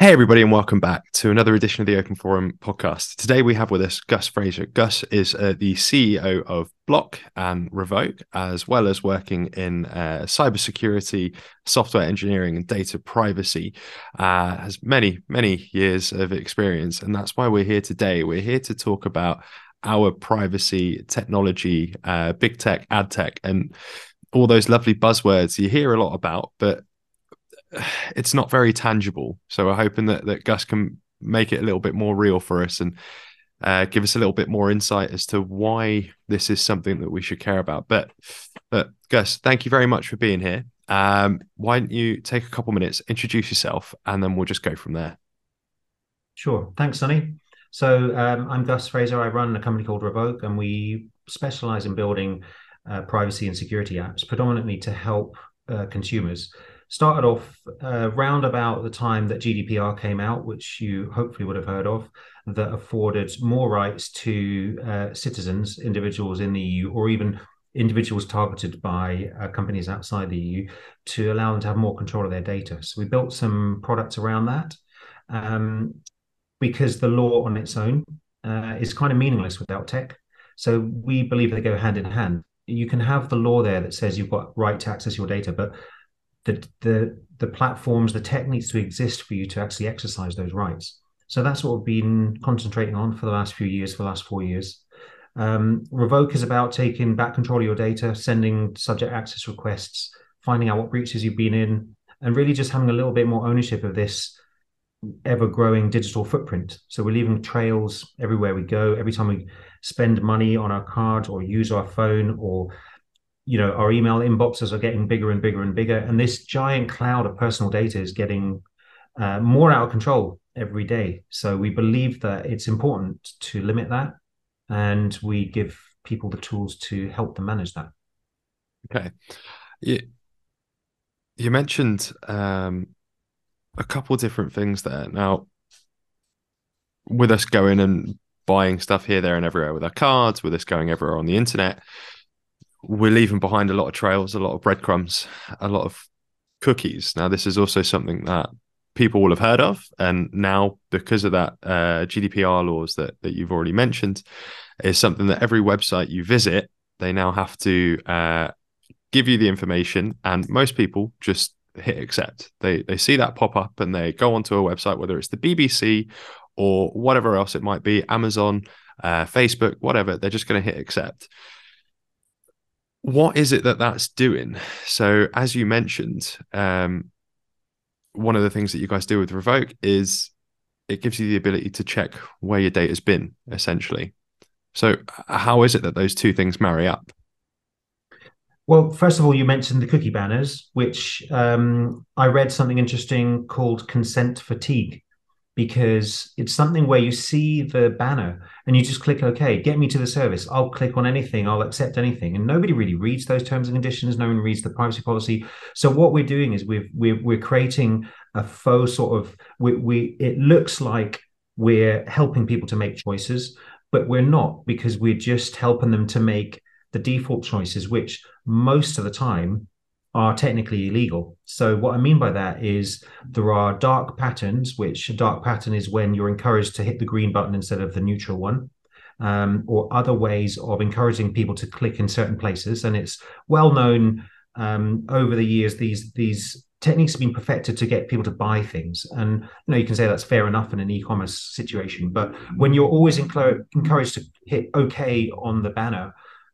Hey, everybody, and welcome back to another edition of the Open Forum podcast. Today we have with us Gus Fraser. Gus is uh, the CEO of Blokk and Revoke, as well as working in uh, cybersecurity, software engineering, and data privacy. Uh, has many, many years of experience, and that's why we're here today. We're here to talk about our privacy technology, uh, big tech, ad tech, and all those lovely buzzwords you hear a lot about, but it's not very tangible. So we're hoping that that Gus can make it a little bit more real for us and uh, give us a little bit more insight as to why this is something that we should care about. But but Gus, thank you very much for being here. Um, why don't you take a couple minutes, introduce yourself, and then we'll just go from there. Sure. Thanks, Sonny. So um, I'm Gus Fraser. I run a company called Revoke, and we specialize in building uh, privacy and security apps, predominantly to help uh, consumers started off uh, round about the time that GDPR came out, which you hopefully would have heard of, that afforded more rights to uh, citizens, individuals in the EU, or even individuals targeted by uh, companies outside the EU to allow them to have more control of their data. So we built some products around that um, because the law on its own uh, is kind of meaningless without tech. So we believe they go hand in hand. You can have the law there that says you've got right to access your data, but the the the platforms, the techniques to exist for you to actually exercise those rights. So that's what we've been concentrating on for the last few years, for the last four years. Um, Revoke is about taking back control of your data, sending subject access requests, finding out what breaches you've been in, and really just having a little bit more ownership of this ever growing digital footprint. So we're leaving trails everywhere we go. Every time we spend money on our card or use our phone or you know our email inboxes are getting bigger and bigger and bigger and this giant cloud of personal data is getting uh, more out of control every day. So we believe that it's important to limit that and we give people the tools to help them manage that. Okay. You, you mentioned um, a couple different things there. Now with us going and buying stuff here there and everywhere with our cards with us going everywhere on the internet we're leaving behind a lot of trails, a lot of breadcrumbs, a lot of cookies. Now, this is also something that people will have heard of, and now because of that uh, GDPR laws that that you've already mentioned, is something that every website you visit, they now have to uh, give you the information, and most people just hit accept. They they see that pop up and they go onto a website, whether it's the BBC or whatever else it might be, Amazon, uh, Facebook, whatever. They're just going to hit accept what is it that that's doing? So, as you mentioned, um, one of the things that you guys do with Revoke is it gives you the ability to check where your data's been, essentially. So, how is it that those two things marry up? Well, first of all, you mentioned the cookie banners, which um, I read something interesting called consent fatigue because it's something where you see the banner and you just click OK, get me to the service. I'll click on anything, I'll accept anything. And nobody really reads those terms and conditions. No one reads the privacy policy. So what we're doing is we've, we're, we're creating a faux sort of, we, we it looks like we're helping people to make choices, but we're not because we're just helping them to make the default choices, which most of the time are technically illegal. So, what I mean by that is there are dark patterns, which a dark pattern is when you're encouraged to hit the green button instead of the neutral one, um, or other ways of encouraging people to click in certain places. And it's well known um, over the years, these, these techniques have been perfected to get people to buy things. And you know, you can say that's fair enough in an e commerce situation. But when you're always encouraged to hit OK on the banner,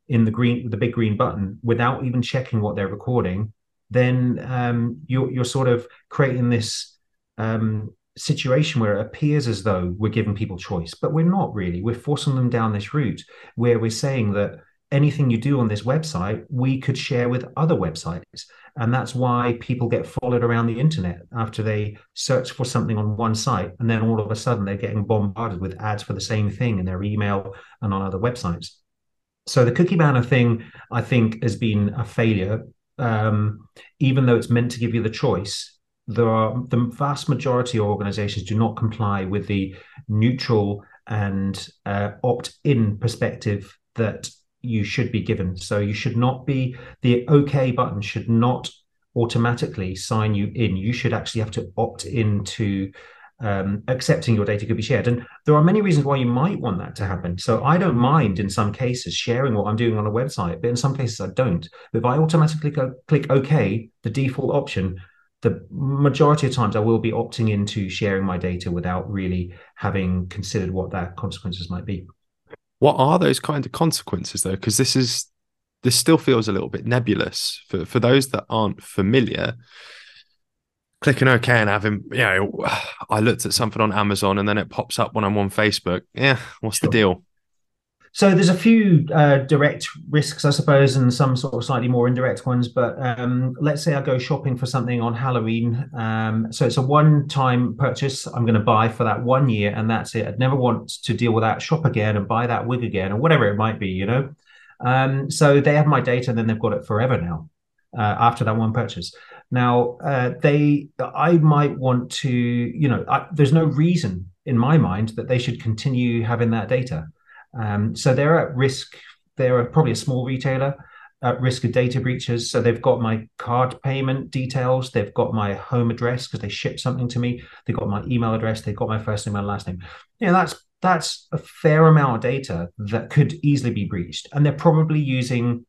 in the green the big green button without even checking what they're recording then um, you're, you're sort of creating this um, situation where it appears as though we're giving people choice but we're not really. We're forcing them down this route where we're saying that anything you do on this website we could share with other websites. And that's why people get followed around the internet after they search for something on one site and then all of a sudden they're getting bombarded with ads for the same thing in their email and on other websites so the cookie banner thing, I think, has been a failure. Um, even though it's meant to give you the choice, there are the vast majority of organizations do not comply with the neutral and uh, opt-in perspective that you should be given. So you should not be the OK button should not automatically sign you in. You should actually have to opt into um, accepting your data could be shared. And there are many reasons why you might want that to happen. So I don't mind in some cases sharing what I'm doing on a website, but in some cases I don't. If I automatically go, click OK, the default option, the majority of times I will be opting into sharing my data without really having considered what that consequences might be. What are those kind of consequences though? Because this is this still feels a little bit nebulous for for those that aren't familiar clicking OK and having, you know, I looked at something on Amazon and then it pops up when I'm on Facebook. Yeah, what's sure. the deal? So there's a few uh, direct risks, I suppose, and some sort of slightly more indirect ones. But um, let's say I go shopping for something on Halloween. Um, so it's a one-time purchase. I'm going to buy for that one year, and that's it. I'd never want to deal with that shop again and buy that wig again, or whatever it might be. You know. Um, so they have my data, and then they've got it forever now. Uh, after that one purchase. Now, uh, they, I might want to, you know, I, there's no reason in my mind that they should continue having that data. Um, so they're at risk. They're probably a small retailer at risk of data breaches. So they've got my card payment details. They've got my home address because they ship something to me. They've got my email address. They've got my first name and last name. Yeah, that's that's a fair amount of data that could easily be breached, and they're probably using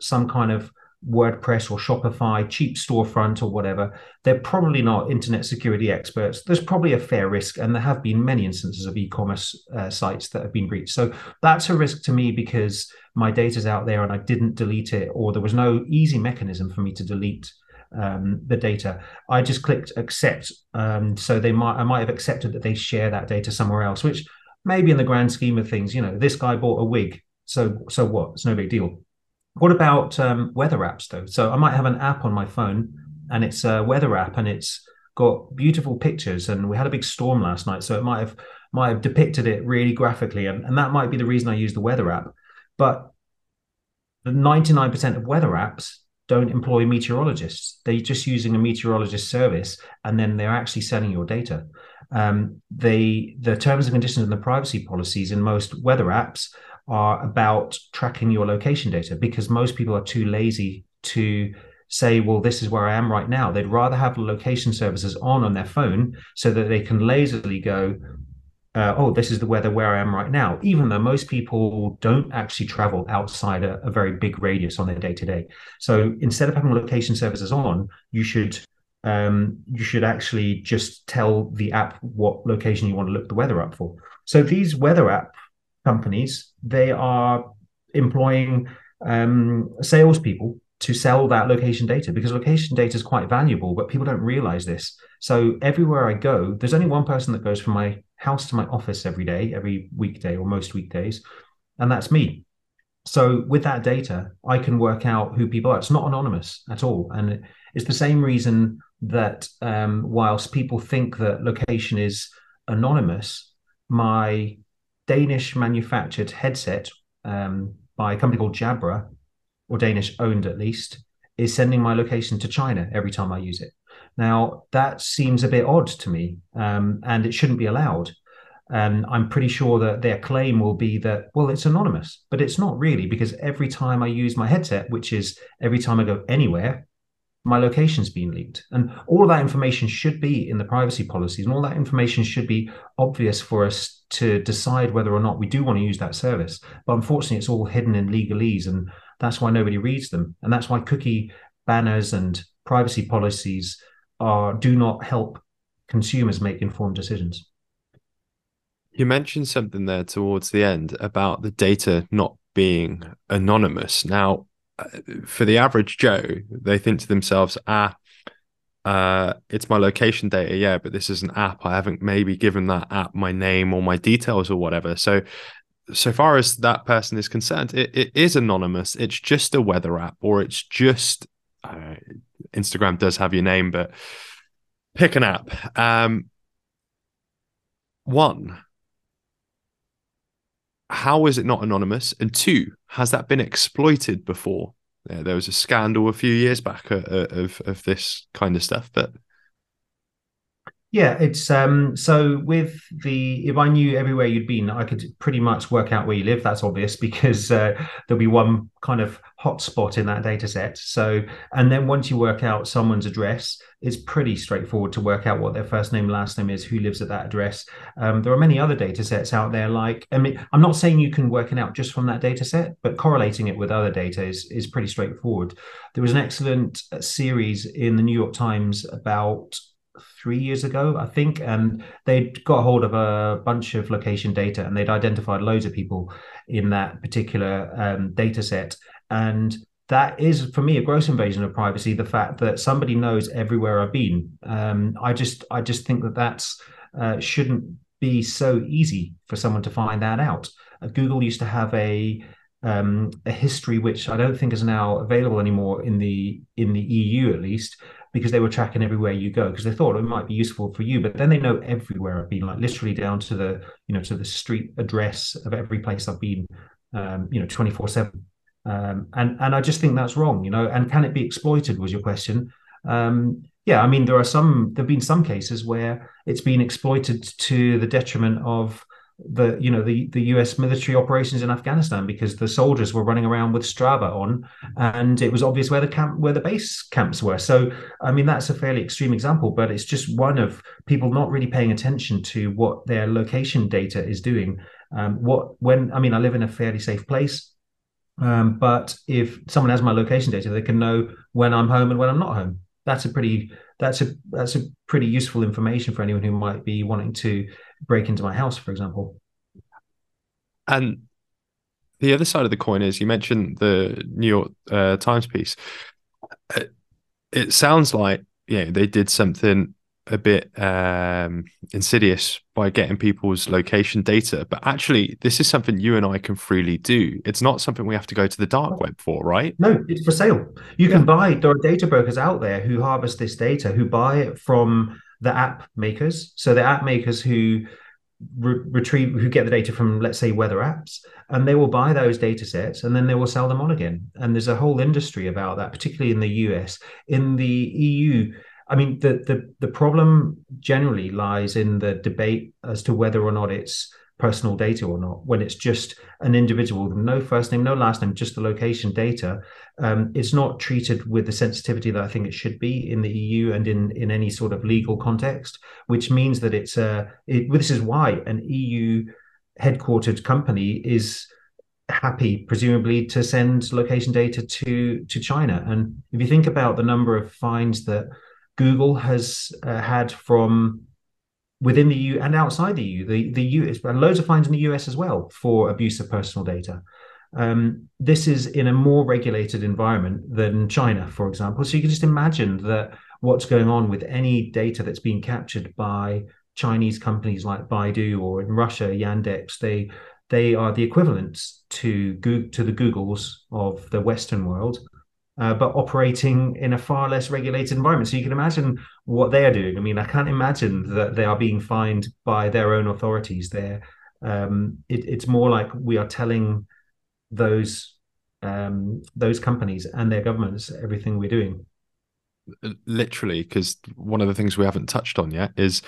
some kind of WordPress or Shopify, cheap storefront or whatever, they're probably not internet security experts. There's probably a fair risk, and there have been many instances of e-commerce uh, sites that have been breached. So that's a risk to me because my data's out there and I didn't delete it, or there was no easy mechanism for me to delete um, the data. I just clicked accept, um, so they might I might have accepted that they share that data somewhere else, which maybe in the grand scheme of things, you know, this guy bought a wig, so so what? It's no big deal what about um, weather apps though? So I might have an app on my phone, and it's a weather app, and it's got beautiful pictures. And we had a big storm last night, so it might have might have depicted it really graphically, and, and that might be the reason I use the weather app. But the 99% of weather apps don't employ meteorologists. They're just using a meteorologist service, and then they're actually selling your data. Um, they the terms and conditions and the privacy policies in most weather apps are about tracking your location data because most people are too lazy to say, well, this is where I am right now. They'd rather have location services on on their phone so that they can lazily go, uh, oh, this is the weather where I am right now, even though most people don't actually travel outside a, a very big radius on their day to day. So instead of having location services on, you should um, you should actually just tell the app what location you want to look the weather up for. So these weather app companies, they are employing um, salespeople to sell that location data because location data is quite valuable, but people don't realize this. So everywhere I go, there's only one person that goes from my house to my office every day, every weekday or most weekdays, and that's me. So with that data, I can work out who people are. It's not anonymous at all, and it's the same reason that um, whilst people think that location is anonymous, my Danish manufactured headset um, by a company called Jabra, or Danish owned at least, is sending my location to China every time I use it. Now, that seems a bit odd to me, um, and it shouldn't be allowed. And I'm pretty sure that their claim will be that, well, it's anonymous, but it's not really because every time I use my headset, which is every time I go anywhere, my location's been leaked. And all of that information should be in the privacy policies, and all that information should be obvious for us to decide whether or not we do want to use that service. But unfortunately, it's all hidden in legalese, and that's why nobody reads them. And that's why cookie banners and privacy policies are do not help consumers make informed decisions. You mentioned something there towards the end about the data not being anonymous. Now, for the average Joe, they think to themselves, ah, uh, it's my location data, yeah, but this is an app. I haven't maybe given that app my name or my details or whatever. So, so far as that person is concerned, it, it is anonymous. It's just a weather app, or it's just uh, Instagram does have your name, but pick an app. Um, one, how is it not anonymous? And two, has that been exploited before? Yeah, there was a scandal a few years back uh, uh, of of this kind of stuff, but Yeah, it's um so with the if I knew everywhere you'd been, I could pretty much work out where you live. That's obvious because uh, there'll be one kind of hotspot in that data set. So and then once you work out someone's address, it's pretty straightforward to work out what their first name, last name is, who lives at that address. Um, there are many other data sets out there. Like I mean, I'm not saying you can work it out just from that data set, but correlating it with other data is is pretty straightforward. There was an excellent uh, series in the New York Times about three years ago, I think, and they'd got hold of a bunch of location data and they'd identified loads of people in that particular um, data set. And that is, for me, a gross invasion of privacy. The fact that somebody knows everywhere I've been. Um, I just, I just think that that's uh, shouldn't be so easy for someone to find that out. Uh, Google used to have a um, a history which I don't think is now available anymore in the in the EU at least, because they were tracking everywhere you go because they thought it might be useful for you but then they know everywhere i've been like literally down to the you know to the street address of every place i've been um, you know 24 7 um, and and i just think that's wrong you know and can it be exploited was your question. Um, yeah i mean there are some there have been some cases where it's been exploited to the detriment of the you know the the US military operations in Afghanistan because the soldiers were running around with Strava on and it was obvious where the camp where the base camps were. So I mean that's a fairly extreme example but it's just one of people not really paying attention to what their location data is doing. Um, what when I mean I live in a fairly safe place um, but if someone has my location data they can know when I'm home and when I'm not home. That's a pretty that's a that's a pretty useful information for anyone who might be wanting to break into my house, for example. And the other side of the coin is you mentioned the New York uh, Times piece. It, it sounds like yeah they did something a bit um, insidious by getting people's location data. But actually, this is something you and I can freely do. It's not something we have to go to the dark web for, right? No, it's for sale. You yeah. can buy. There are data brokers out there who harvest this data, who buy it from the app makers. So the app makers who re- retrieve, who get the data from, let's say, weather apps, and they will buy those data sets and then they will sell them on again. And there's a whole industry about that, particularly in the US. In the EU, I mean, the the the problem generally lies in the debate as to whether or not it's personal data or not. When it's just an individual, no first name, no last name, just the location data, um, it's not treated with the sensitivity that I think it should be in the EU and in in any sort of legal context. Which means that it's a. It, this is why an EU headquartered company is happy presumably to send location data to to China and if you think about the number of fines that Google has uh, had from within the EU and outside the EU. The the US and loads of fines in the US as well for abuse of personal data. Um, this is in a more regulated environment than China, for example. So you can just imagine that what's going on with any data that's being captured by Chinese companies like Baidu or in Russia Yandex. They they are the equivalents to Google, to the Googles of the Western world uh, but operating in a far less regulated environment. So you can imagine what they are doing. I mean, I can't imagine that they are being fined by their own authorities. There, um, it, it's more like we are telling those um, those companies and their governments everything we're doing literally because one of the things we haven't touched on yet is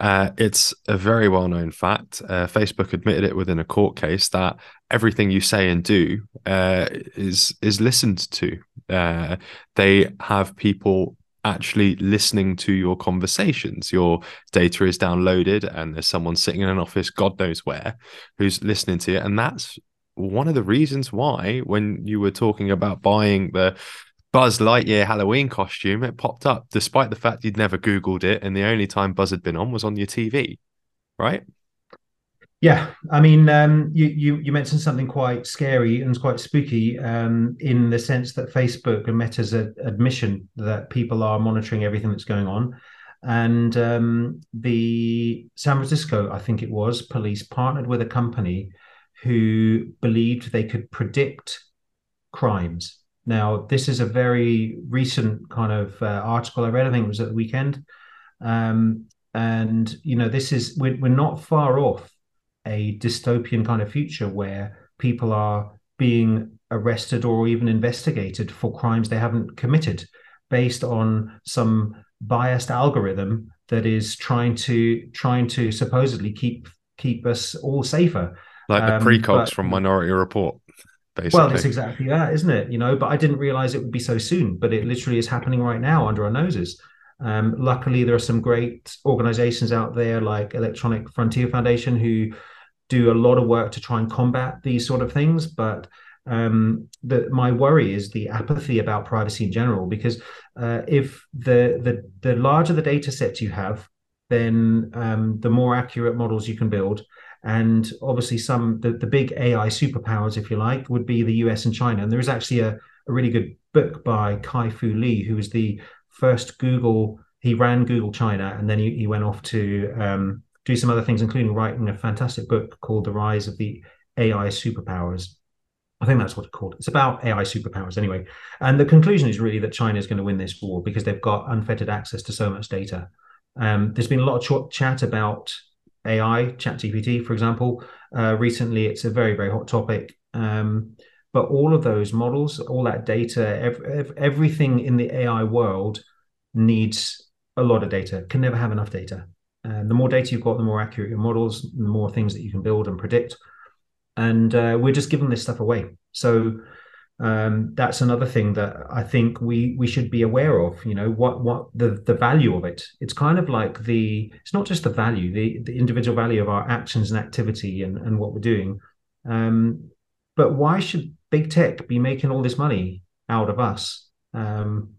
uh, it's a very well-known fact uh, facebook admitted it within a court case that everything you say and do uh, is is listened to. Uh, they have people actually listening to your conversations. Your data is downloaded and there's someone sitting in an office god knows where who's listening to it and that's one of the reasons why when you were talking about buying the Buzz Lightyear Halloween costume, it popped up despite the fact you'd never Googled it. And the only time Buzz had been on was on your TV, right? Yeah, I mean, um, you, you, you mentioned something quite scary and quite spooky um, in the sense that Facebook and Meta's a, admission that people are monitoring everything that's going on, and um, the San Francisco, I think it was, police partnered with a company who believed they could predict crimes now, this is a very recent kind of uh, article I read. I think it was at the weekend, um, and you know, this is we're, we're not far off a dystopian kind of future where people are being arrested or even investigated for crimes they haven't committed based on some biased algorithm that is trying to trying to supposedly keep keep us all safer. Like the um, precogs from Minority Report. Basically. Well, it's exactly that, isn't it? You know, but I didn't realize it would be so soon, but it literally is happening right now under our noses. Um, luckily, there are some great organizations out there like Electronic Frontier Foundation who do a lot of work to try and combat these sort of things. But um, the, my worry is the apathy about privacy in general, because uh, if the, the the larger the data sets you have, then um, the more accurate models you can build. And obviously, some the, the big AI superpowers, if you like, would be the US and China. And there is actually a, a really good book by Kai Fu Lee, who was the first Google. He ran Google China, and then he, he went off to um, do some other things, including writing a fantastic book called The Rise of the AI Superpowers. I think that's what it's called. It's about AI superpowers anyway. And the conclusion is really that China is going to win this war because they've got unfettered access to so much data. Um, there's been a lot of ch- chat about AI, ChatGPT, for example. Uh, recently, it's a very, very hot topic. Um, but all of those models, all that data, ev- everything in the AI world needs a lot of data, can never have enough data. And the more data you've got, the more accurate your models, the more things that you can build and predict. And uh, we're just giving this stuff away. So um, that's another thing that I think we we should be aware of. You know what what the the value of it. It's kind of like the it's not just the value, the the individual value of our actions and activity and and what we're doing. Um, but why should big tech be making all this money out of us? Um,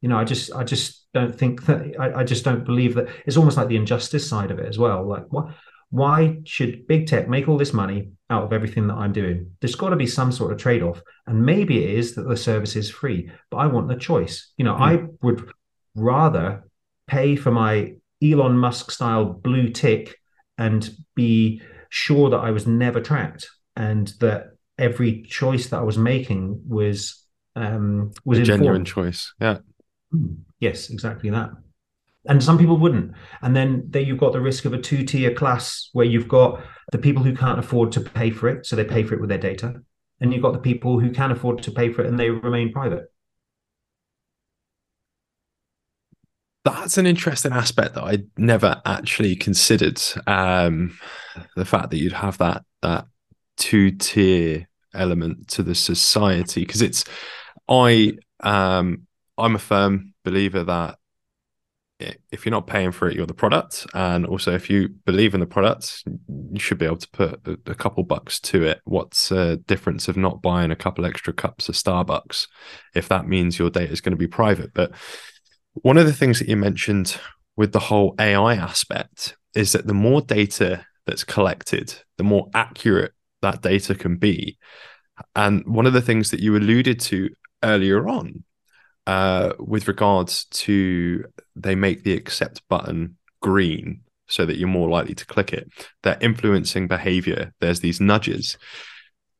you know, I just I just don't think that I, I just don't believe that it's almost like the injustice side of it as well. Like what why should big tech make all this money out of everything that I'm doing? There's got to be some sort of trade off. And maybe it is that the service is free, but I want the choice. You know, mm. I would rather pay for my Elon Musk style blue tick and be sure that I was never tracked and that every choice that I was making was um was a genuine choice. Yeah. Hmm. Yes, exactly that and some people wouldn't. And then there you've got the risk of a two tier class where you've got the people who can't afford to pay for it so they pay for it with their data. And you've got the people who can afford to pay for it and they remain private. That's an interesting aspect that i never actually considered um, the fact that you'd have that that two tier element to the society. Because it's i um i'm a firm believer that if you're not paying for it, you're the product. And also, if you believe in the product, you should be able to put a, couple bucks to it. What's the difference of not buying a couple extra cups of Starbucks if that means your data is going to be private? But one of the things that you mentioned with the whole AI aspect is that the more data that's collected, the more accurate that data can be. And one of the things that you alluded to earlier on uh, with regards to they make the accept button green so that you're more likely to click it. They're influencing behavior. There's these nudges.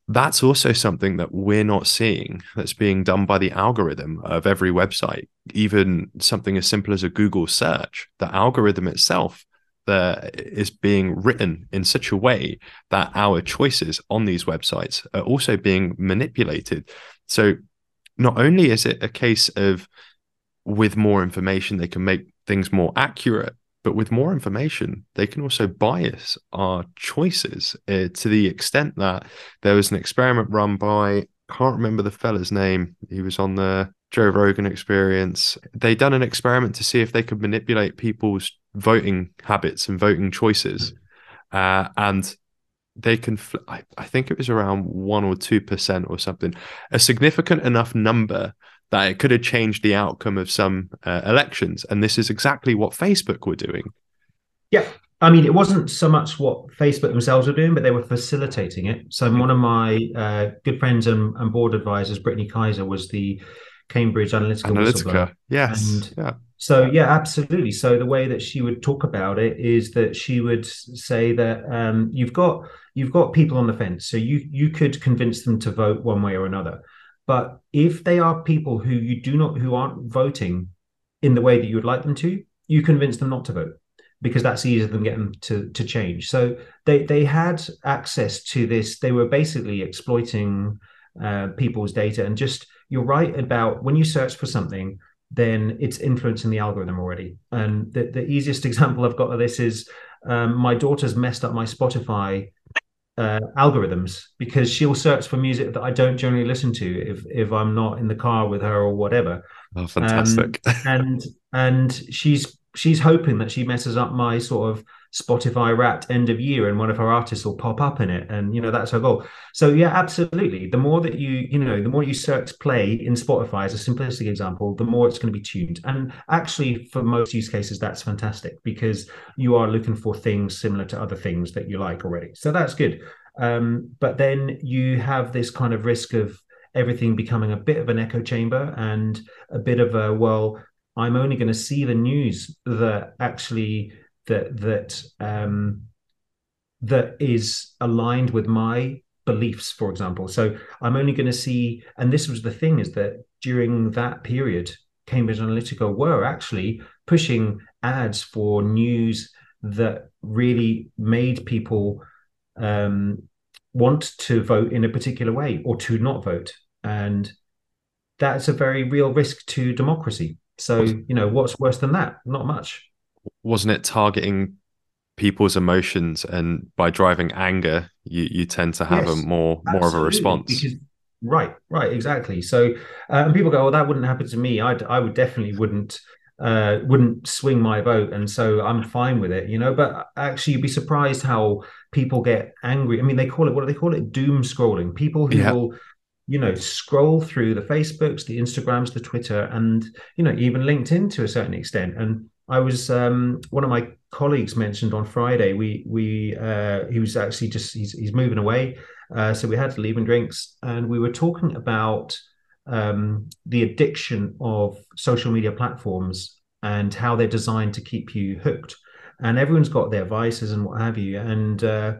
That's also something that we're not seeing that's being done by the algorithm of every website, even something as simple as a Google search. The algorithm itself that is being written in such a way that our choices on these websites are also being manipulated. So not only is it a case of with more information they can make things more accurate but with more information they can also bias our choices uh, to the extent that there was an experiment run by can't remember the fella's name he was on the Joe Rogan experience. They done an experiment to see if they could manipulate people's voting habits and voting choices uh, and they can I, I think it was around 1 or 2% or something a significant enough number that it could have changed the outcome of some uh, elections. And this is exactly what facebook were doing. Yeah. I mean it wasn't so much what facebook themselves were doing but they were facilitating it. So one of my uh, good friends and, and, board advisors brittany kaiser was the cambridge analytica, analytica yes and yeah so yeah, absolutely. So the way that she would talk about it is that she would say that um, you've got you've got people on the fence, so you you could convince them to vote one way or another. But if they are people who you do not who aren't voting in the way that you would like them to, you convince them not to vote because that's easier than getting them to to change. So they they had access to this. They were basically exploiting uh, people's data and just you're right about when you search for something then it's influencing the algorithm already. And the, the easiest example I've got of this is um, my daughter's messed up my Spotify uh, algorithms because she'll search for music that I don't generally listen to if if I'm not in the car with her or whatever. Oh, fantastic! Um, and and she's she's hoping that she messes up my sort of Spotify wrapped end of year and one of our artists will pop up in it. And, you know, that's our goal. So, yeah, absolutely. The more that you, you know, the more you search play in Spotify as a simplistic example, the more it's going to be tuned. And actually, for most use cases, that's fantastic because you are looking for things similar to other things that you like already. So that's good. Um, but then you have this kind of risk of everything becoming a bit of an echo chamber and a bit of a, well, I'm only going to see the news that actually that that um, that is aligned with my beliefs, for example. So I'm only going to see, and this was the thing, is that during that period, Cambridge Analytica were actually pushing ads for news that really made people um, want to vote in a particular way or to not vote. And that's a very real risk to democracy. So, you know, what's worse than that? Not much wasn't it targeting people's emotions? And by driving anger you you tend to have yes, a more more of a response. because, right right exactly. So uh, and people go well that wouldn't happen to me. I i would definitely wouldn't uh, wouldn't swing my vote and so i'm fine with it you know? But actually you'd be surprised how people get angry. I mean they call it what do they call it? Doom scrolling. People who yeah. will you know scroll through the facebooks the instagrams the twitter and you know even linkedin to a certain extent and I was um, one of my colleagues mentioned on Friday. We we uh, he was actually just he's he's moving away, uh, so we had to leave and drinks, and we were talking about um, the addiction of social media platforms and how they're designed to keep you hooked. And everyone's got their vices and what have you. And uh,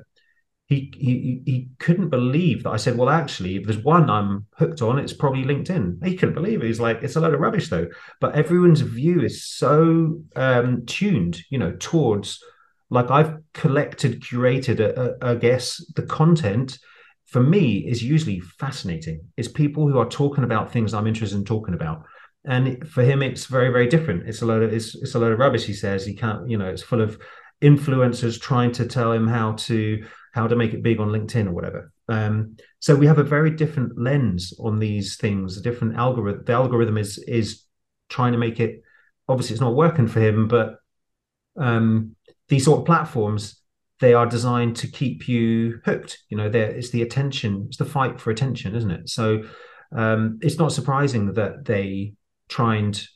he, he he couldn't believe that I said, well, actually, if there's one I'm hooked on, it's probably LinkedIn. He couldn't believe it. He's like, it's a load of rubbish, though. But everyone's view is so um, tuned, you know, towards like I've collected, curated, uh, uh, I guess, the content for me is usually fascinating. It's people who are talking about things I'm interested in talking about. And for him, it's very, very different. It's a load of it's, it's a load of rubbish. He says he can't, you know, it's full of influencers trying to tell him how to how to make it big on LinkedIn or whatever. Um, so we have a very different lens on these things. A different algorithm. The algorithm is is trying to make it. Obviously, it's not working for him, but um, these sort of platforms they are designed to keep you hooked. You know, there it's the attention. It's the fight for attention, isn't it? So um, it's not surprising that they try and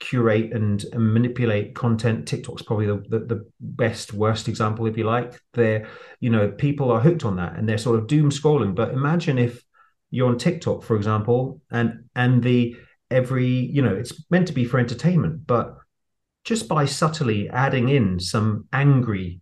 curate and, and, manipulate content. TikTok's probably the, the, the, best, worst example, if you like. They're, you know, people are hooked on that and they're sort of doom scrolling. But imagine if you're on TikTok, for example, and and the every, you know, it's meant to be for entertainment, but just by subtly adding in some angry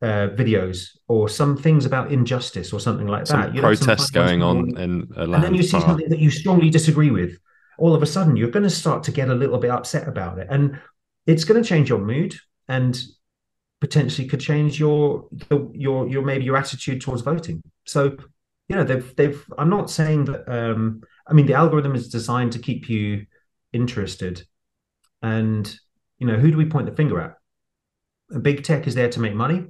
uh, videos or some things about injustice or something like some that. You protests going on in a and then you see something that you strongly disagree with, all of a sudden you're going to start to get a little bit upset about it. And it's going to change your mood and potentially could change your your your maybe your attitude towards voting. So you know they've they've i'm not saying that um i mean the algorithm is designed to keep you interested and you know who do we point the finger at? Big tech is there to make money.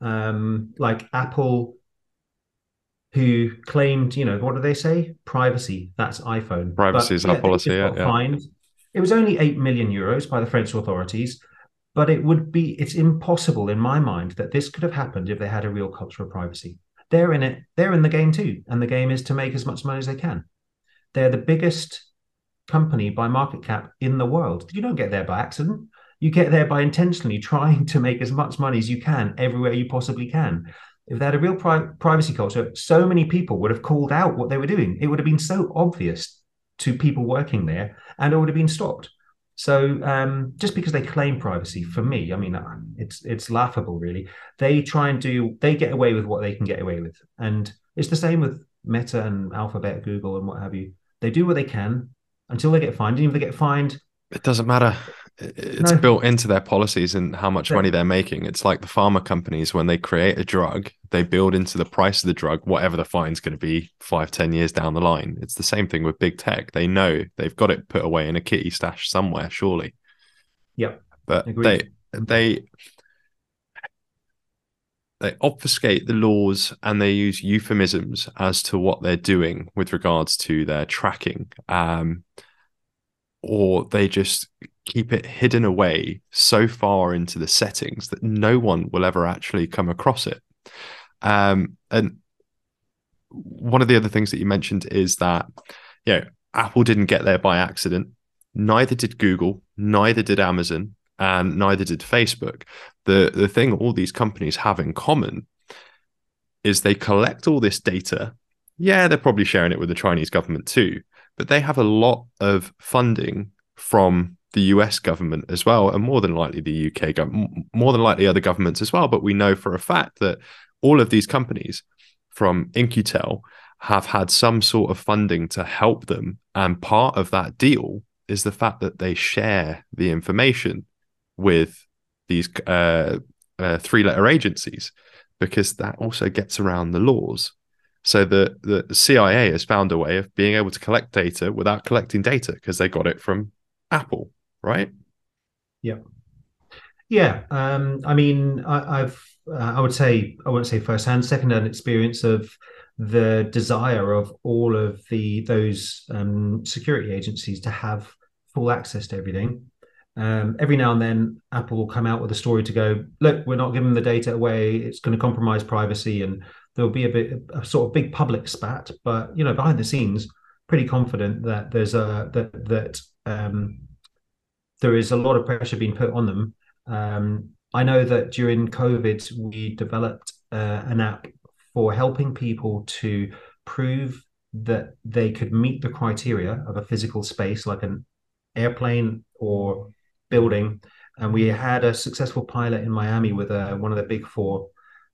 Um like apple who claimed, you know, what do they say? Privacy. That's iPhone. Privacy is our policy. Yeah, yeah. Fined. It was only eight million euros by the French authorities, but it would be. It's impossible in my mind that this could have happened if they had a real culture of privacy. They're in it. They're in the game too, and the game is to make as much money as they can. They're the biggest company by market cap in the world. You don't get there by accident. You get there by intentionally trying to make as much money as you can everywhere you possibly can if they had a real pri- privacy culture, so many people would have called out what they were doing. It would have been so obvious to people working there, and it would have been stopped. So um, just because they claim privacy, for me, I mean, uh, it's it's laughable, really. They try and do, they get away with what they can get away with, and it's the same with Meta and Alphabet, Google, and what have you. They do what they can until they get fined, and if they get fined, it doesn't matter it's no. built into their policies and how much money they're making. It's like the pharma companies when they create a drug, they build into the price of the drug whatever the fine's going to be five, ten years down the line. It's the same thing with big tech. They know they've got it put away in a kitty stash somewhere, surely. Yep. But Agreed. they they they obfuscate the laws and they use euphemisms as to what they're doing with regards to their tracking. Um, or they just keep it hidden away so far into the settings that no one will ever actually come across it. Um, and one of the other things that you mentioned is that, you know, Apple didn't get there by accident. Neither did Google, neither did Amazon, and neither did Facebook. The the thing all these companies have in common is they collect all this data. Yeah, they're probably sharing it with the Chinese government too, but they have a lot of funding from the US government as well, and more than likely the UK government, more than likely other governments as well. But we know for a fact that all of these companies, from In-Q-Tel, have had some sort of funding to help them, and part of that deal is the fact that they share the information with these uh, uh, three-letter agencies, because that also gets around the laws. So the the CIA has found a way of being able to collect data without collecting data because they got it from Apple, right? Yeah. Yeah. Um, I mean, I, have uh, I would say I wouldn't say firsthand, secondhand experience of the desire of all of the those um, security agencies to have full access to everything. Um, every now and then, Apple will come out with a story to go, look, we're not giving the data away. It's going to compromise privacy, and there'll be a bit a sort of big public spat. But you know, behind the scenes, pretty confident that there's a that that um, there is a lot of pressure being put on them. Um, I know that during COVID, we developed uh, an app for helping people to prove that they could meet the criteria of a physical space, like an airplane or building. And we had a successful pilot in Miami with uh, one of the big four.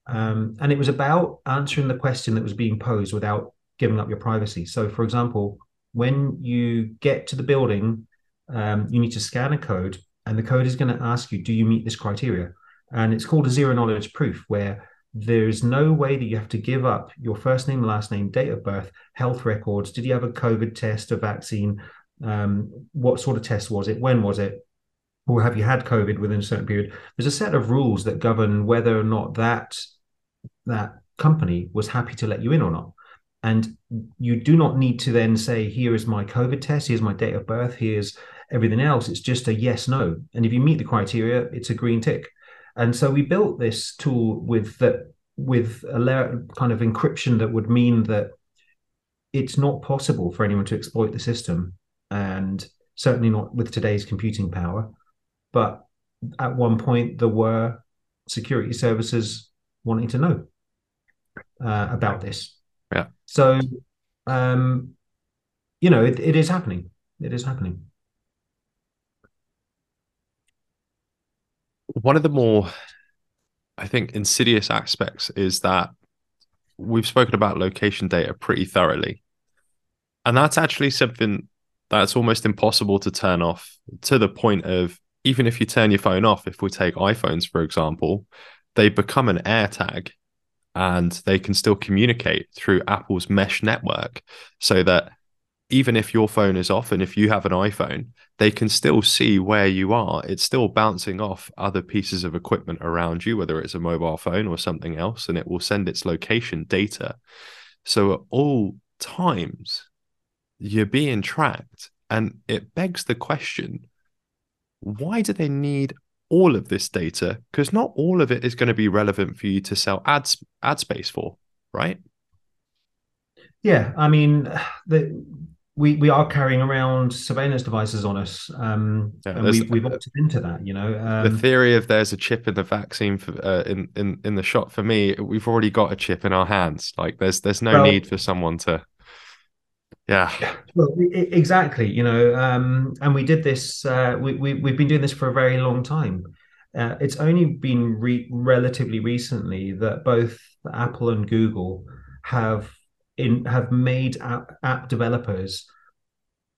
Um, and it was about answering the question that was being posed without giving up your privacy. So, for example, when you get to the building, um, you need to scan a code, and the code is going to ask you, Do you meet this criteria? And it's called a zero knowledge proof, where there's no way that you have to give up your first name, last name, date of birth, health records. Did you have a COVID test, a vaccine? Um, what sort of test was it? When was it? Or have you had COVID within a certain period? There's a set of rules that govern whether or not that that company was happy to let you in or not. And you do not need to then say, here is my COVID test, here's my date of birth, here's everything else. It's just a yes, no. And if you meet the criteria, it's a green tick. And so we built this tool with that with a layer kind of encryption that would mean that it's not possible for anyone to exploit the system, and certainly not with today's computing power. But at one point, there were security services wanting to know uh, about this. Yeah. So, um, you know, it, it is happening. It is happening. One of the more, I think, insidious aspects is that we've spoken about location data pretty thoroughly. And that's actually something that's almost impossible to turn off to the point of even if you turn your phone off, if we take iPhones, for example, they become an AirTag and they can still communicate through Apple's mesh network so that even if your phone is off and if you have an iPhone, they can still see where you are. It's still bouncing off other pieces of equipment around you, whether it's a mobile phone or something else, and it will send its location data. So at all times, you're being tracked. And it begs the question why do they need all of this data because not all of it is going to be relevant for you to sell ads ad space for, right? Yeah, I mean, the, we we are carrying around surveillance devices on us, um, yeah, and we, we've opted into that. You know, um, the theory of there's a chip in the vaccine for uh, in in in the shot for me, we've already got a chip in our hands. Like, there's there's no well, need for someone to yeah. Well, exactly. You know, um, and we did this. Uh, we, we we've been doing this for a very long time. Uh, it's only been re- relatively recently that both Apple and Google have in have made app, app developers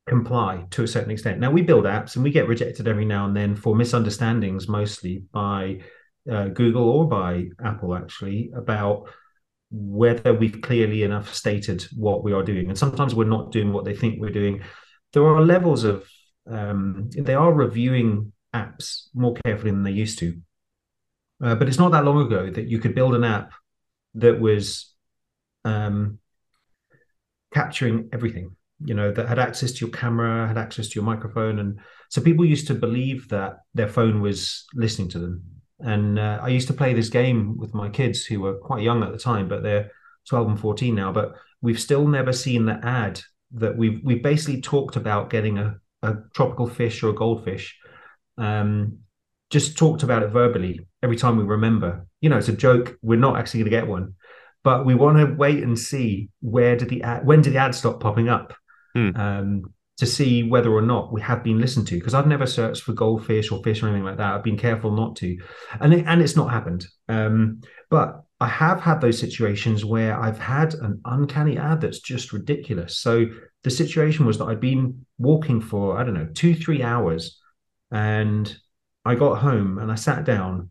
comply to a certain extent. Now we build apps and we get rejected every now and then for misunderstandings, mostly by uh, Google or by Apple, actually about whether we've clearly enough stated what we are doing. And sometimes we're not doing what they think we're doing. There are levels of, um, they are reviewing apps more carefully than they used to. Uh, but it's not that long ago that you could build an app that was um, capturing everything, you know, that had access to your camera, had access to your microphone. And so people used to believe that their phone was listening to them. And uh, I used to play this game with my kids who were quite young at the time, but they're 12 and 14 now. But we've still never seen the ad that we've we've basically talked about getting a, a tropical fish or a goldfish. Um, just talked about it verbally every time we remember. You know, it's a joke. We're not actually going to get one, but we want to wait and see where did the ad, when did the ad stop popping up Hmm. um, to see whether or not we have been listened to. Because I've never searched for goldfish or fish or anything like that. I've been careful not to, and it, and it's not happened. Um, but I have had those situations where I've had an uncanny ad that's just ridiculous. So the situation was that I'd been walking for I don't know two three hours, and I got home and I sat down,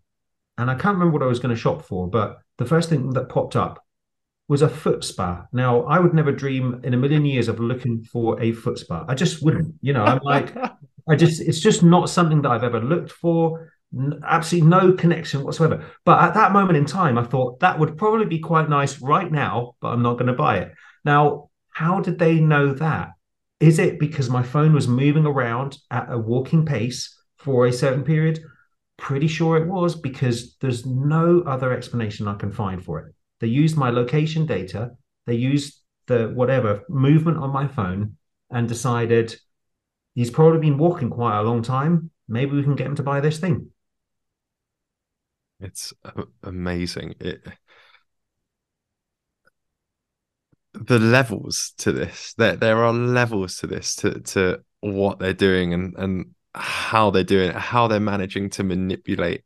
and I can't remember what I was going to shop for, but the first thing that popped up was a foot spa. Now, I would never dream in a million years of looking for a foot spa. I just wouldn't. You know, I'm like, I just, it's just not something that I've ever looked for. Absolutely no connection whatsoever. But at that moment in time, I thought that would probably be quite nice right now, but I'm not going to buy it. Now, how did they know that? Is it because my phone was moving around at a walking pace for a certain period? Pretty sure it was because there's no other explanation I can find for it. They used my location data, they used the whatever movement on my phone and decided he's probably been walking quite a long time. Maybe we can get him to buy this thing. It's uh, amazing. It the levels to this. There there are levels to this to to what they're doing and and how they're doing it, how they're managing to manipulate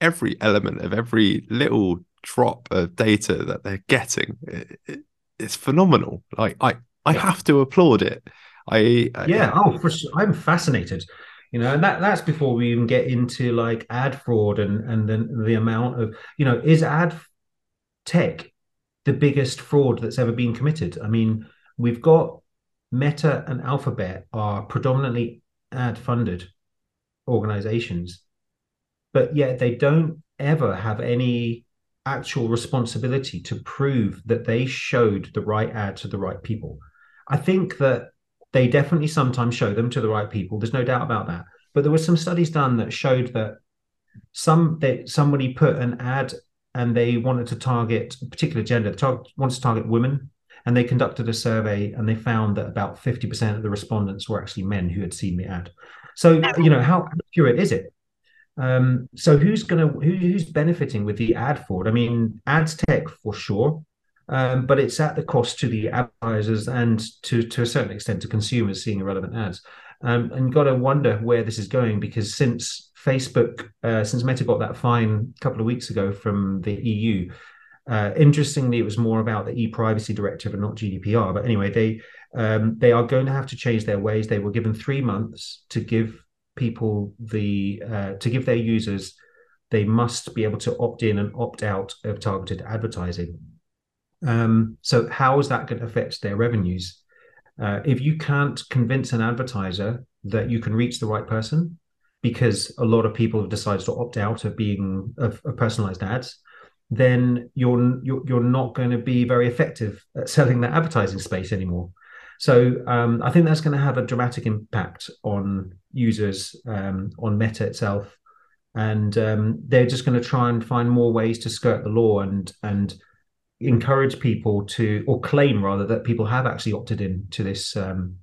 every element of every little drop of data that they're getting. It, it, it's phenomenal. Like I I Yeah. have to applaud it. I, I Yeah, oh, for sure. I'm fascinated. You know, and that that's before we even get into like ad fraud and and then the amount of, you know, is ad tech the biggest fraud that's ever been committed? I mean, we've got Meta and Alphabet are predominantly ad funded organizations, but yet they don't ever have any actual responsibility to prove that they showed the right ad to the right people. I think that they definitely sometimes show them to the right people. There's no doubt about that. But there were some studies done that showed that some that somebody put an ad and they wanted to target a particular gender, they tar- wanted to target women, and they conducted a survey and they found that about 50% of the respondents were actually men who had seen the ad. So, you know, how accurate is it? Um, so who's gonna who, who's benefiting with the ad fraud? I mean, ads tech for sure, um, but it's at the cost to the advertisers and to to a certain extent to consumers seeing irrelevant ads. Um, and got to wonder where this is going because since Facebook, uh, since Meta got that fine a couple of weeks ago from the EU, uh, interestingly, it was more about the e-privacy directive and not GDPR. But anyway, they um, they are going to have to change their ways. They were given three months to give people the uh, to give their users they must be able to opt in and opt out of targeted advertising. Um, so how is that going to affect their revenues? Uh, if you can't convince an advertiser that you can reach the right person, because a lot of people have decided to opt out of being of, of personalized ads, then you're, you're you're not going to be very effective at selling that advertising space anymore. So um, I think that's going to have a dramatic impact on users, um, on Meta itself, and um, they're just going to try and find more ways to skirt the law and and encourage people to, or claim rather, that people have actually opted in to this um,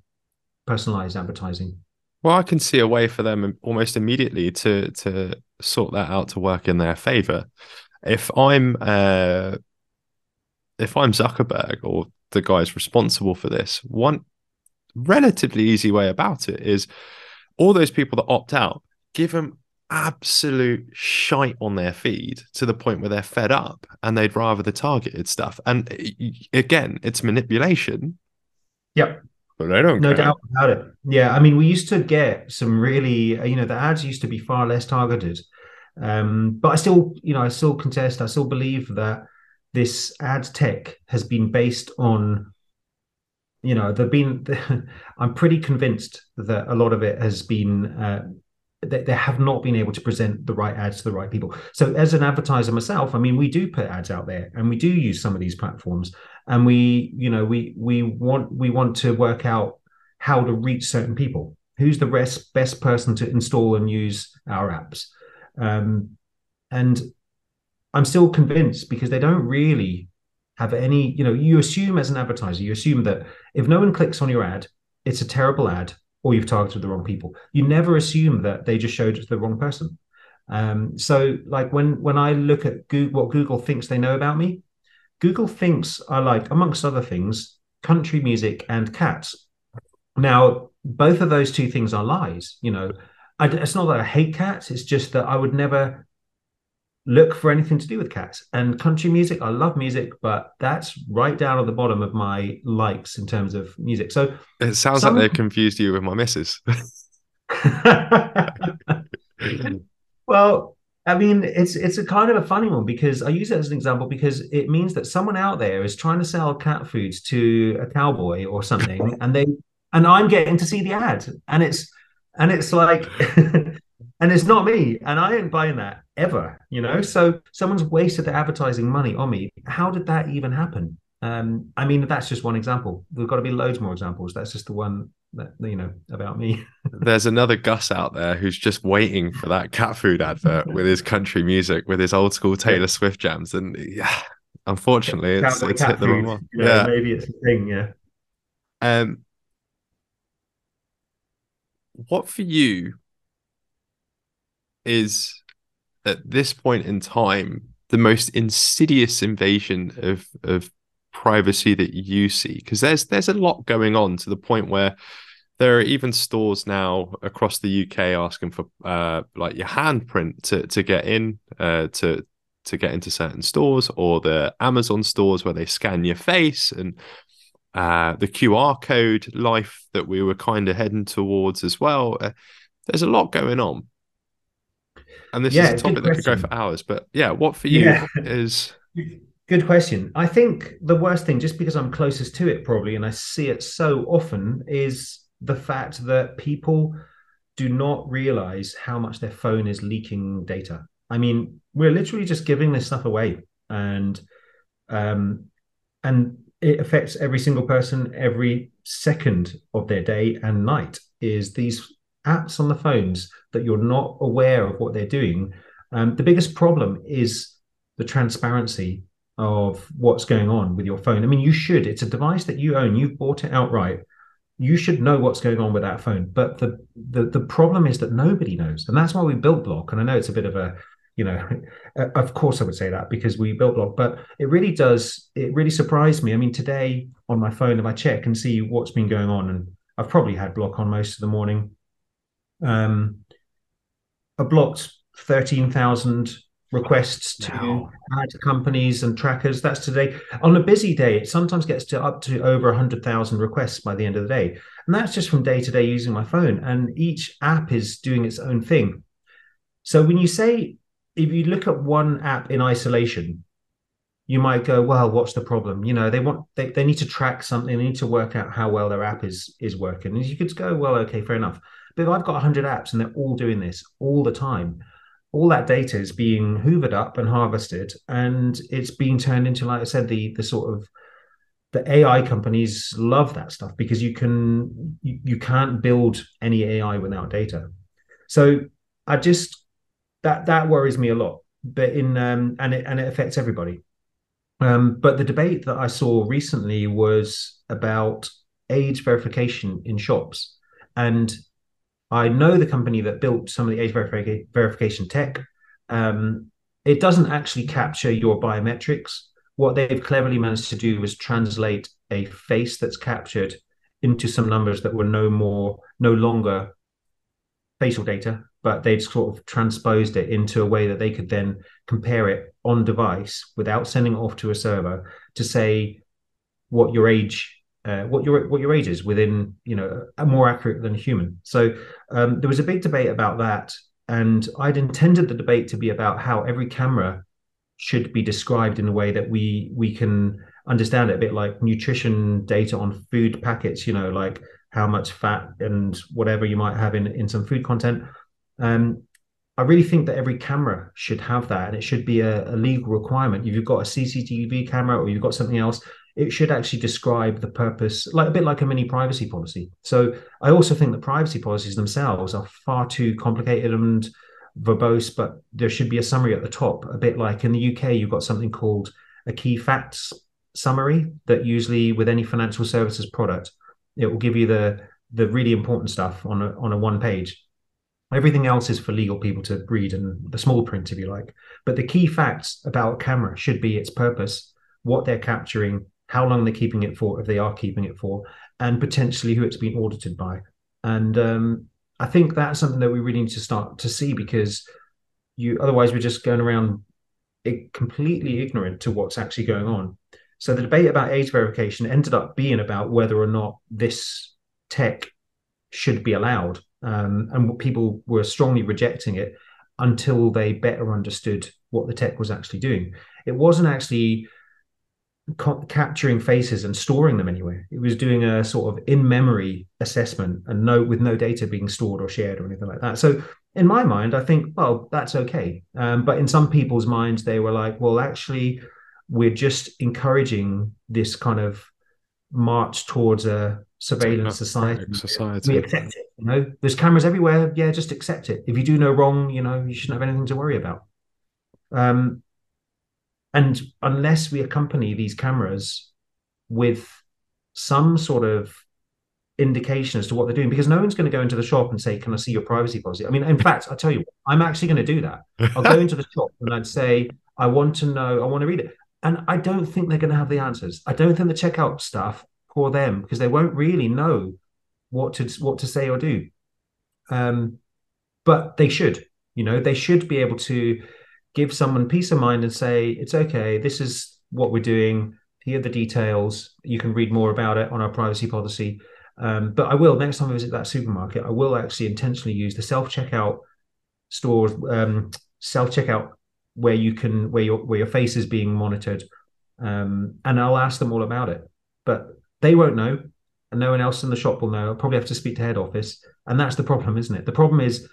personalized advertising. Well, I can see a way for them almost immediately to to sort that out to work in their favor. If I'm uh, if I'm Zuckerberg or the guys responsible for this, one relatively easy way about it is all those people that opt out, give them absolute shite on their feed to the point where they're fed up and they'd rather the targeted stuff. And again, it's manipulation, Yep. but they don't No care. doubt about it. Yeah, I mean, we used to get some really, uh, you know, the ads used to be far less targeted. Um, but I still, you know, I still contest, I still believe that this ad tech has been based on you know they've been i'm pretty convinced that a lot of it has been uh, they, they have not been able to present the right ads to the right people. So as an advertiser myself i mean we do put ads out there and we do use some of these platforms and we you know we we want we want to work out how to reach certain people. Who's the best best person to install and use our apps? Um, and i'm still convinced because they don't really have any you know you assume as an advertiser you assume that if no one clicks on your ad it's a terrible ad or you've targeted the wrong people. You never assume that they just showed it to the wrong person. Um, so like when when i look at google, what google thinks they know about me google thinks i like amongst other things country music and cats. Now both of those two things are lies you know. I, it's not that i hate cats it's just that i would never look for anything to do with cats. And country music i love music but that's right down at the bottom of my likes in terms of music. So it sounds some... like they confused you with my missus. Well i mean it's it's a kind of a funny one because i use it as an example because it means that someone out there is trying to sell cat foods to a cowboy or something and they and i'm getting to see the ad. And it's and it's like and it's not me and i ain't buying that ever you know? So someone's wasted their advertising money on me. How did that even happen? Um i mean that's just one example. There's got to be loads more examples. That's just the one that you know about me. There's another gus out there who's just waiting for that cat food advert with his country music with his old school taylor swift jams and yeah unfortunately it's, it's hit the wrong one yeah. maybe it's a thing yeah. Um what for you is at this point in time the most insidious invasion of of privacy that you see because there's there's a lot going on to the point where there are even stores now across the UK asking for uh, like your handprint to to get in uh, to to get into certain stores or the Amazon stores where they scan your face and uh, the QR code life that we were kind of heading towards as well. Uh, there's a lot going on. And this yeah, is a topic that could go for hours. But yeah, what for you yeah. is. Good question. I think the worst thing, just because I'm closest to it probably, and I see it so often, is the fact that people do not realize how much their phone is leaking data. I mean, we're literally just giving this stuff away. And um, and it affects every single person every second of their day and night is these apps on the phones that you're not aware of what they're doing um, the biggest problem is the transparency of what's going on with your phone. I mean you should it's a device that you own you've bought it outright. You should know what's going on with that phone but the the, the problem is that nobody knows and that's why we built Blokk and i know it's a bit of a you know of course i would say that because we built Blokk but it really does it really surprised me. I mean today on my phone if i check and see what's been going on and i've probably had Blokk on most of the morning um i blocked 13000 requests to wow. ad companies and trackers that's today on a busy day it sometimes gets to up to over 100000 requests by the end of the day and that's just from day to day using my phone and each app is doing its own thing so when you say if you look at one app in isolation, you might go, well, what's the problem? You know, they want they, they need to track something, they need to work out how well their app is is working. And you could go, well, okay, fair enough. I've got 100 apps and they're all doing this all the time, all that data is being hoovered up and harvested, and it's being turned into, like I said, the the sort of the AI companies love that stuff because you can you, you can't build any AI without data. So I just that that worries me a lot. But in um, and it and it affects everybody. Um, but the debate that I saw recently was about age verification in shops, and I know the company that built some of the age verifi- verification tech. Um, it doesn't actually capture your biometrics. What they've cleverly managed to do was translate a face that's captured into some numbers that were no more, no longer facial data, but they'd sort of transposed it into a way that they could then compare it on device without sending it off to a server to say what your age uh, what your what your age is within you know more accurate than a human so um, there was a big debate about that and i'd intended the debate to be about how every camera should be described in a way that we we can understand it a bit like nutrition data on food packets you know like how much fat and whatever you might have in in some food content um I really think that every camera should have that, and it should be a, a, legal requirement. If you've got a CCTV camera or you've got something else, it should actually describe the purpose, like a bit like a mini privacy policy. So I also think that privacy policies themselves are far too complicated and verbose, but there should be a summary at the top, a bit like in the UK, you've got something called a key facts summary that usually with any financial services product, it will give you the the really important stuff on a on a one page. Everything else is for legal people to read and the small print, if you like. But the key facts about camera should be its purpose, what they're capturing, how long they're keeping it for, if they are keeping it for, and potentially who it's been audited by. And um, I think that's something that we really need to start to see because you otherwise we're just going around completely ignorant to what's actually going on. So the debate about age verification ended up being about whether or not this tech should be allowed, um, and people were strongly rejecting it until they better understood what the tech was actually doing. It wasn't actually capturing faces and storing them anywhere. It was doing a sort of in-memory assessment and no with no data being stored or shared or anything like that. So in my mind, I think, well, that's okay. Um, but in some people's minds, they were like, well, actually, we're just encouraging this kind of march towards a surveillance society. society. We accept it. You know, there's cameras everywhere. Yeah, just accept it. If you do no wrong, you know, you shouldn't have anything to worry about. Um, and unless we accompany these cameras with some sort of indication as to what they're doing, because no one's going to go into the shop and say, Can I see your privacy policy? I mean, in fact, I'll tell you, I'm actually going to do that. I'll go into the shop and I'd say, I want to know, I want to read it. And I don't think they're going to have the answers. I don't think the checkout staff for them because they won't really know what to what to say or do. Um, but they should, you know, they should be able to give someone peace of mind and say, it's okay, this is what we're doing. Here are the details. You can read more about it on our privacy policy. Um, but I will, next time I visit that supermarket, I will actually intentionally use the self checkout stores, um, self checkout where you can, where your, where your face is being monitored. Um, and I'll ask them all about it. But they won't know, and no one else in the shop will know. I'll probably have to speak to head office. And that's the problem, isn't it? The problem is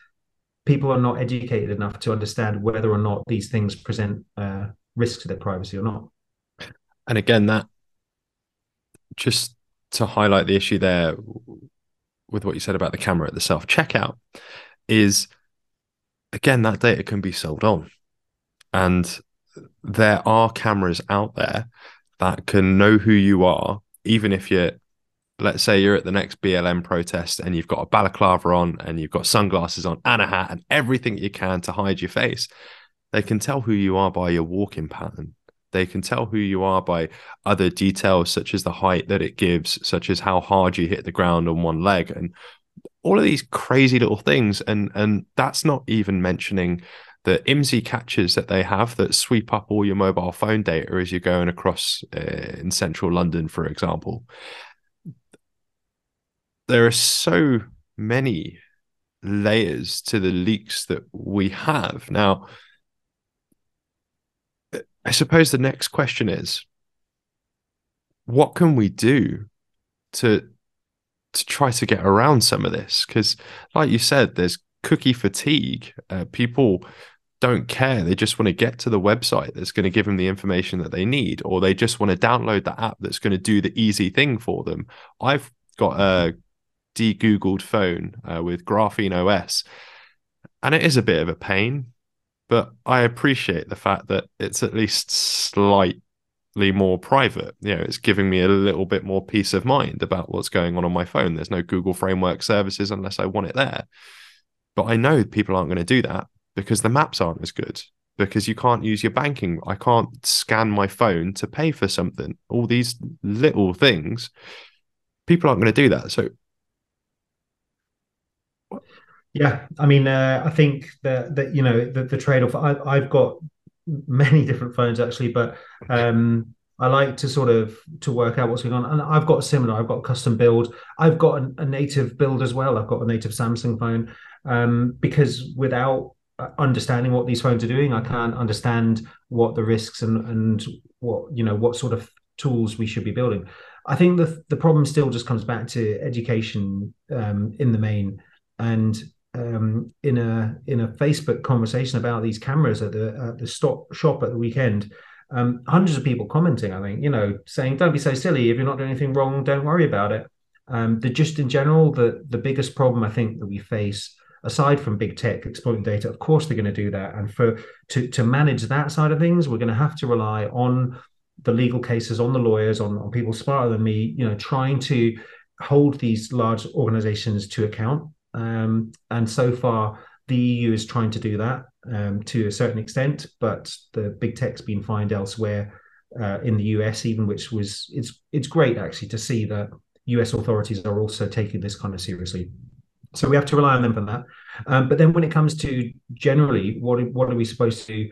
people are not educated enough to understand whether or not these things present uh, risk to their privacy or not. And again, that just to highlight the issue there with what you said about the camera at the self checkout is again that data can be sold on and there are cameras out there that can know who you are even if you're let's say you're at the next BLM protest and you've got a balaclava on and you've got sunglasses on and a hat and everything you can to hide your face, they can tell who you are by your walking pattern. They can tell who you are by other details, such as the height that it gives, such as how hard you hit the ground on one leg, and all of these crazy little things. And and that's not even mentioning the IMSI catchers that they have that sweep up all your mobile phone data as you're going across uh, in central London, for example there are so many layers to the leaks that we have. Now, I suppose the next question is what can we do to to try to get around some of this? Because like you said there's cookie fatigue. Uh, people don't care. They just want to get to the website that's going to give them the information that they need or they just want to download the app that's going to do the easy thing for them. I've got a de-googled phone uh, with Graphene OS, and it is a bit of a pain. But I appreciate the fact that it's at least slightly more private. You know, it's giving me a little bit more peace of mind about what's going on on my phone. There's no Google Framework services unless I want it there. But I know people aren't going to do that because the maps aren't as good because you can't use your banking. I can't scan my phone to pay for something. All these little things, people aren't going to do that. So yeah, I mean, uh, I think that that you know the, the trade off. I've got many different phones actually, but um, I like to sort of to work out what's going on. And I've got a similar. I've got a custom build. I've got a, native build as well. I've got a native Samsung phone um, because without understanding what these phones are doing. I can't understand what the risks and and what you know what sort of tools we should be building. I think the the problem still just comes back to education um, in the main, and um, in a in a Facebook conversation about these cameras at the at the stop shop at the weekend. Um, hundreds of people commenting. I think you know saying, "Don't be so silly. If you're not doing anything wrong, don't worry about it." Um, the just in general, the the biggest problem I think that we face aside from big tech exploiting data, of course they're going to do that. And for to to manage that side of things, we're going to have to rely on the legal cases, on the lawyers, on, on people smarter than me, you know, trying to hold these large organizations to account. Um, and so far, the EU is trying to do that um, to a certain extent, but the big tech's been fined elsewhere uh, in the US, even which was it's it's great actually to see that US authorities are also taking this kind of seriously. So we have to rely on them for that. Um, but then when it comes to generally, what what are we supposed to?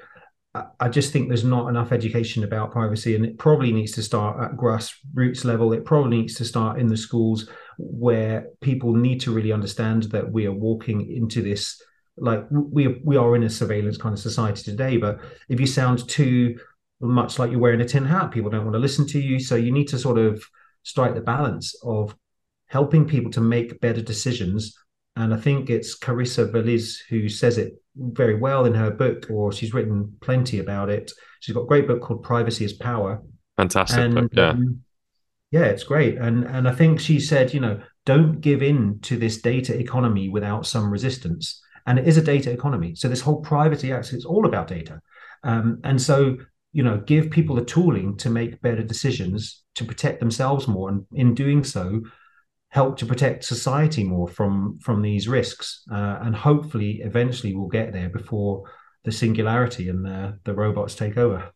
I just think there's not enough education about privacy, and it probably needs to start at grassroots level. It probably needs to start in the schools where people need to really understand that we are walking into this like we we are in a surveillance kind of society today. But if you sound too much like you're wearing a tin hat, people don't want to listen to you. So you need to sort of strike the balance of helping people to make better decisions and I think it's Carissa Veliz who says it very well in her book, or she's written plenty about it. She's got a great book called Privacy is Power. Fantastic and, book, yeah. Um, yeah, it's great. And and I think she said, you know, don't give in to this data economy without some resistance. And it is a data economy. So this whole privacy act is all about data. Um, and so, you know, give people the tooling to make better decisions to protect themselves more. And in doing so, help to protect society more from from these risks uh, and hopefully eventually we'll get there before the singularity and the, the robots take over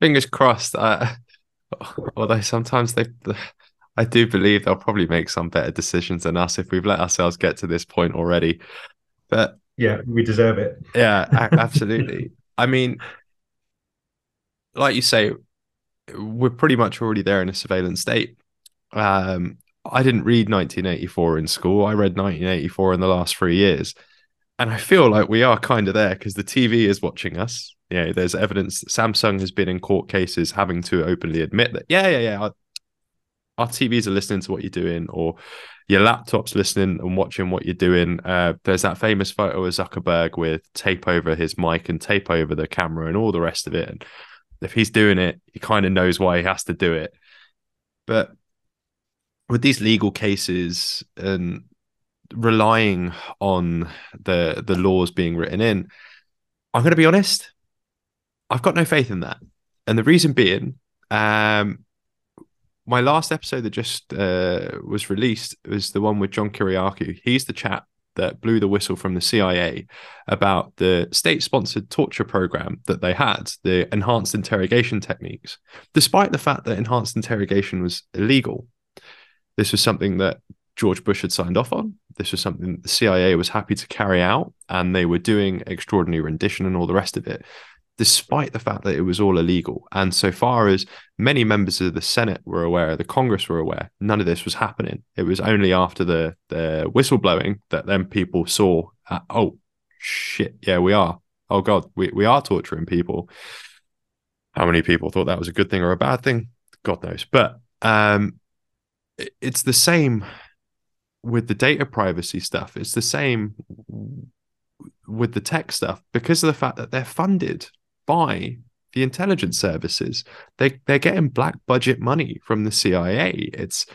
fingers crossed uh, although sometimes they i do believe they'll probably make some better decisions than us if we've let ourselves get to this point already but yeah we deserve it yeah absolutely i mean like you say we're pretty much already there in a surveillance state um, I didn't read 1984 in school. I read 1984 in the last three years. And I feel like we are kind of there because the TV is watching us. Yeah, there's evidence that Samsung has been in court cases having to openly admit that, yeah, yeah, yeah, our, our TVs are listening to what you're doing, or your laptop's listening and watching what you're doing. Uh, there's that famous photo of Zuckerberg with tape over his mic and tape over the camera and all the rest of it. And if he's doing it, he kind of knows why he has to do it. But with these legal cases and relying on the the laws being written in, I'm going to be honest. I've got no faith in that, and the reason being, um, my last episode that just uh, was released was the one with John Kiriakou. He's the chap that blew the whistle from the CIA about the state-sponsored torture program that they had, the enhanced interrogation techniques, despite the fact that enhanced interrogation was illegal. This was something that George Bush had signed off on. This was something the CIA was happy to carry out, and they were doing extraordinary rendition and all the rest of it, despite the fact that it was all illegal. And so far as many members of the Senate were aware, the Congress were aware, none of this was happening. It was only after the the whistleblowing that then people saw, uh, oh shit, yeah, we are. Oh god, we we are torturing people. How many people thought that was a good thing or a bad thing? God knows. But um, it's the same with the data privacy stuff. It's the same with the tech stuff because of the fact that they're funded by the intelligence services. They they're getting black budget money from the CIA. It's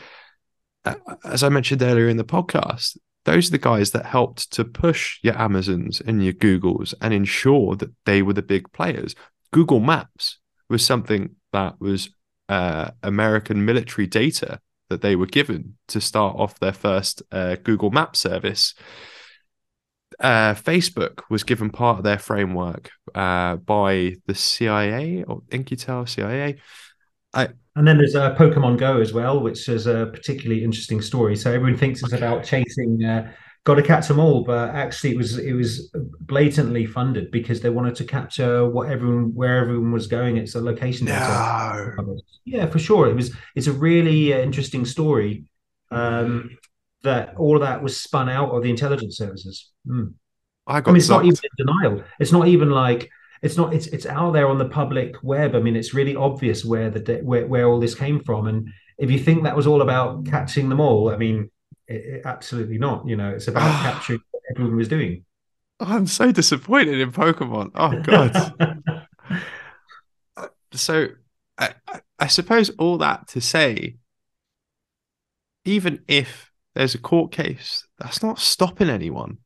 as I mentioned earlier in the podcast. Those are the guys that helped to push your Amazons and your Googles and ensure that they were the big players. Google Maps was something that was uh, American military data that they were given to start off their first uh, Google Map service. Uh, Facebook was given part of their framework uh, by the CIA or In-Q-Tel CIA. I, and then there's uh, Pokemon Go as well, which is a particularly interesting story. So everyone thinks it's about chasing uh, got to catch them all, but actually it was it was blatantly funded because they wanted to capture what everyone where everyone was going. It's a location. No. Yeah, for sure. It was. It's a really uh, interesting story. Um, that all of that was spun out of the intelligence services. Mm. I got I mean, it's not even in denial. It's not even like it's not. It's it's out there on the public web. I mean, it's really obvious where the where where all this came from. And if you think that was all about catching them all, I mean, it, it- absolutely not. You know, it's about ah. capturing what everyone was doing. Oh, I'm so disappointed in Pokemon. Oh God. so I, I- I suppose all that to say, even if there's a court case, that's not stopping anyone.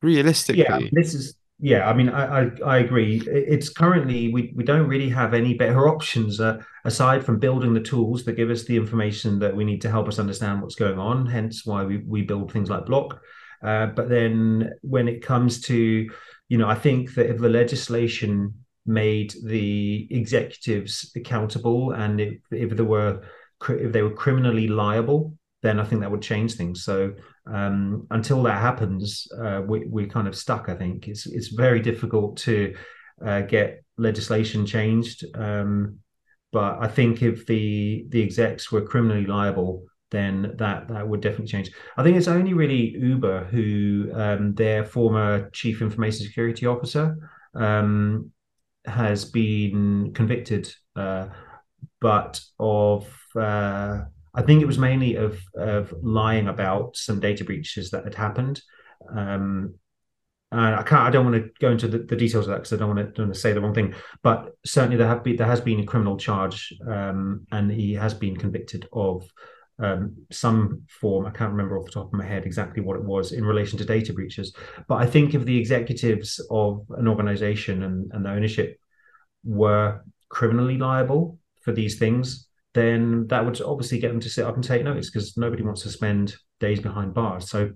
Realistically, yeah, this is yeah. I mean, I I, I agree. It's currently we we don't really have any better options uh, aside from building the tools that give us the information that we need to help us understand what's going on. Hence, why we we build things like Blokk. Uh, but then when it comes to, you know, I think that if the legislation made the executives accountable and if, if there were if they were criminally liable, then I think that would change things. So um, until that happens, uh, we, we're kind of stuck. I think it's it's very difficult to uh, get legislation changed. Um, but I think if the the execs were criminally liable, then that that would definitely change. I think it's only really Uber who um, their former chief information security officer um, has been convicted, uh, but of uh, I think it was mainly of of lying about some data breaches that had happened. Um, and I can't. I don't want to go into the, the details of that because I don't want to, don't want to say the wrong thing. But certainly there have been there has been a criminal charge, um, and he has been convicted of um, some form. I can't remember off the top of my head exactly what it was in relation to data breaches. But I think if the executives of an organization and, and the ownership were criminally liable for these things, then that would obviously get them to sit up and take notice because nobody wants to spend days behind bars. So,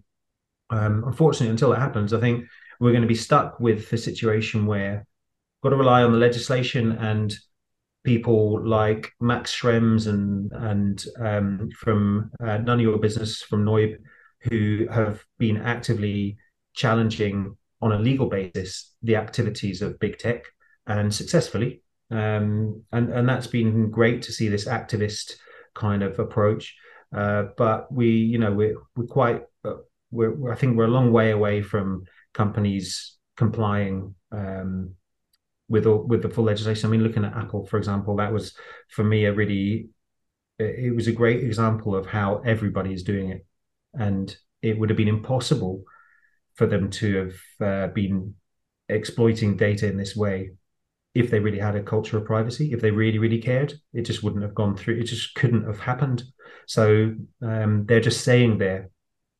um, unfortunately, until that happens, I think we're going to be stuck with a situation where we've got to rely on the legislation and people like Max Schrems and and um, from uh, None of Your Business from noyb, who have been actively challenging on a legal basis the activities of big tech and successfully. Um, and and that's been great to see this activist kind of approach. Uh, but we, you know, we're we're quite uh, we're, I think we're a long way away from companies complying um, with all, with the full legislation. I mean, looking at Apple, for example, that was for me a really it was a great example of how everybody is doing it, and it would have been impossible for them to have uh, been exploiting data in this way if they really had a culture of privacy, if they really, really cared, it just wouldn't have gone through. It just couldn't have happened. So um, they're just saying they're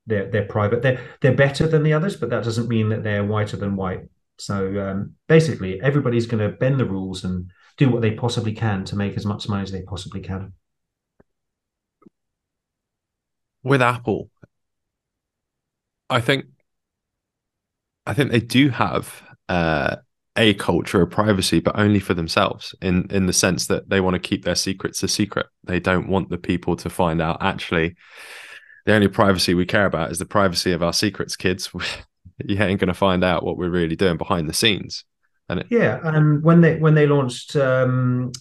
they're they're private. They're they're better than the others, but that doesn't mean that they're whiter than white. So um, basically, everybody's going to bend the rules and do what they possibly can to make as much money as they possibly can. with Apple, I think I think they do have uh, a culture of privacy, but only for themselves. In in the sense that they want to keep their secrets a secret. They don't want the people to find out. Actually, the only privacy we care about is the privacy of our secrets, kids. you ain't going to find out what we're really doing behind the scenes. And it, Yeah, and when they when they launched um,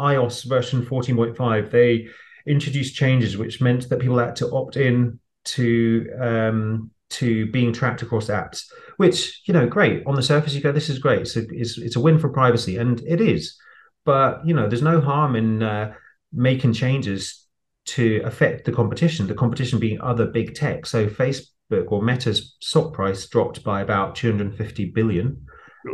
iOS version 14.5, they introduced changes which meant that people had to opt in to um, to being tracked across apps. Which you know, great on the surface, you go, this is great. So it's it's a win for privacy, and it is. But you know, there's no harm in uh, making changes to affect the competition. The competition being other big tech. So Facebook or Meta's stock price dropped by about 250 billion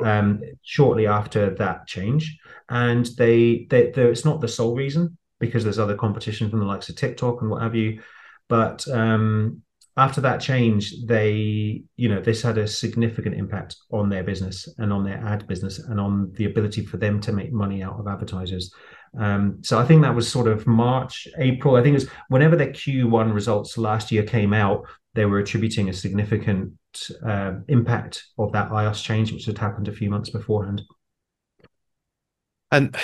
um, shortly after that change, and they, they, they it's not the sole reason because there's other competition from the likes of TikTok and what have you, but um, after that change, they you know this had a significant impact on their business and on their ad business and on the ability for them to make money out of advertisers. Um, so I think that was sort of March, April. I think it was whenever their Q1 results last year came out, they were attributing a significant uh, impact of that iOS change, which had happened a few months beforehand. and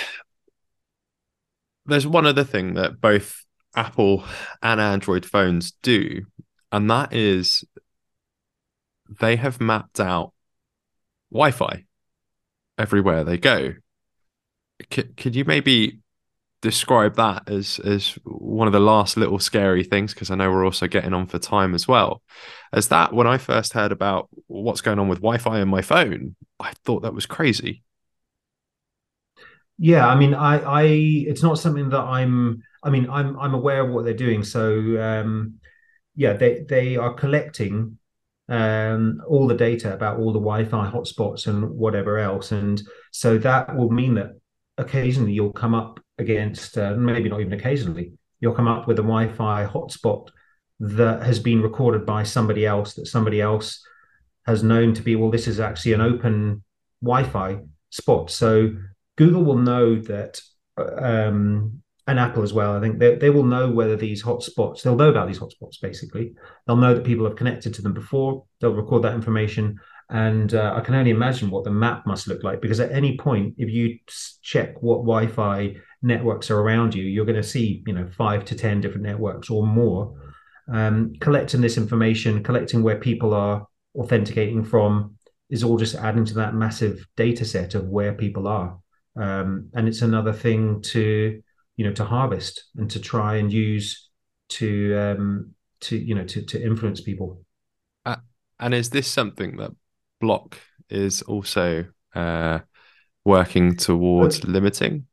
there's one other thing that both Apple and Android phones do, and that is they have mapped out Wi-Fi everywhere they go. C- could you maybe describe that as as one of the last little scary things because I know we're also getting on for time as well. As that when I first heard about what's going on with Wi-Fi in my phone, I thought that was crazy. Yeah, I mean, I, I, it's not something that I'm. I mean, I'm, I'm aware of what they're doing. So, um, yeah, they, they are collecting um, all the data about all the Wi-Fi hotspots and whatever else, and so that will mean that occasionally you'll come up against, uh, maybe not even occasionally, you'll come up with a Wi-Fi hotspot that has been recorded by somebody else that somebody else has known to be. Well, this is actually an open Wi-Fi spot, so Google will know that, um, and Apple as well. I think they, they will know whether these hotspots, they'll know about these hotspots basically. They'll know that people have connected to them before, they'll record that information. And uh, I can only imagine what the map must look like because at any point, if you check what Wi Fi networks are around you, you're going to see, you know, five to 10 different networks or more. Um, collecting this information, collecting where people are authenticating from, is all just adding to that massive data set of where people are um, and it's another thing to you know to harvest and to try and use to um, to you know to to influence people. Uh, and is this something that Blokk is also uh, working towards limiting?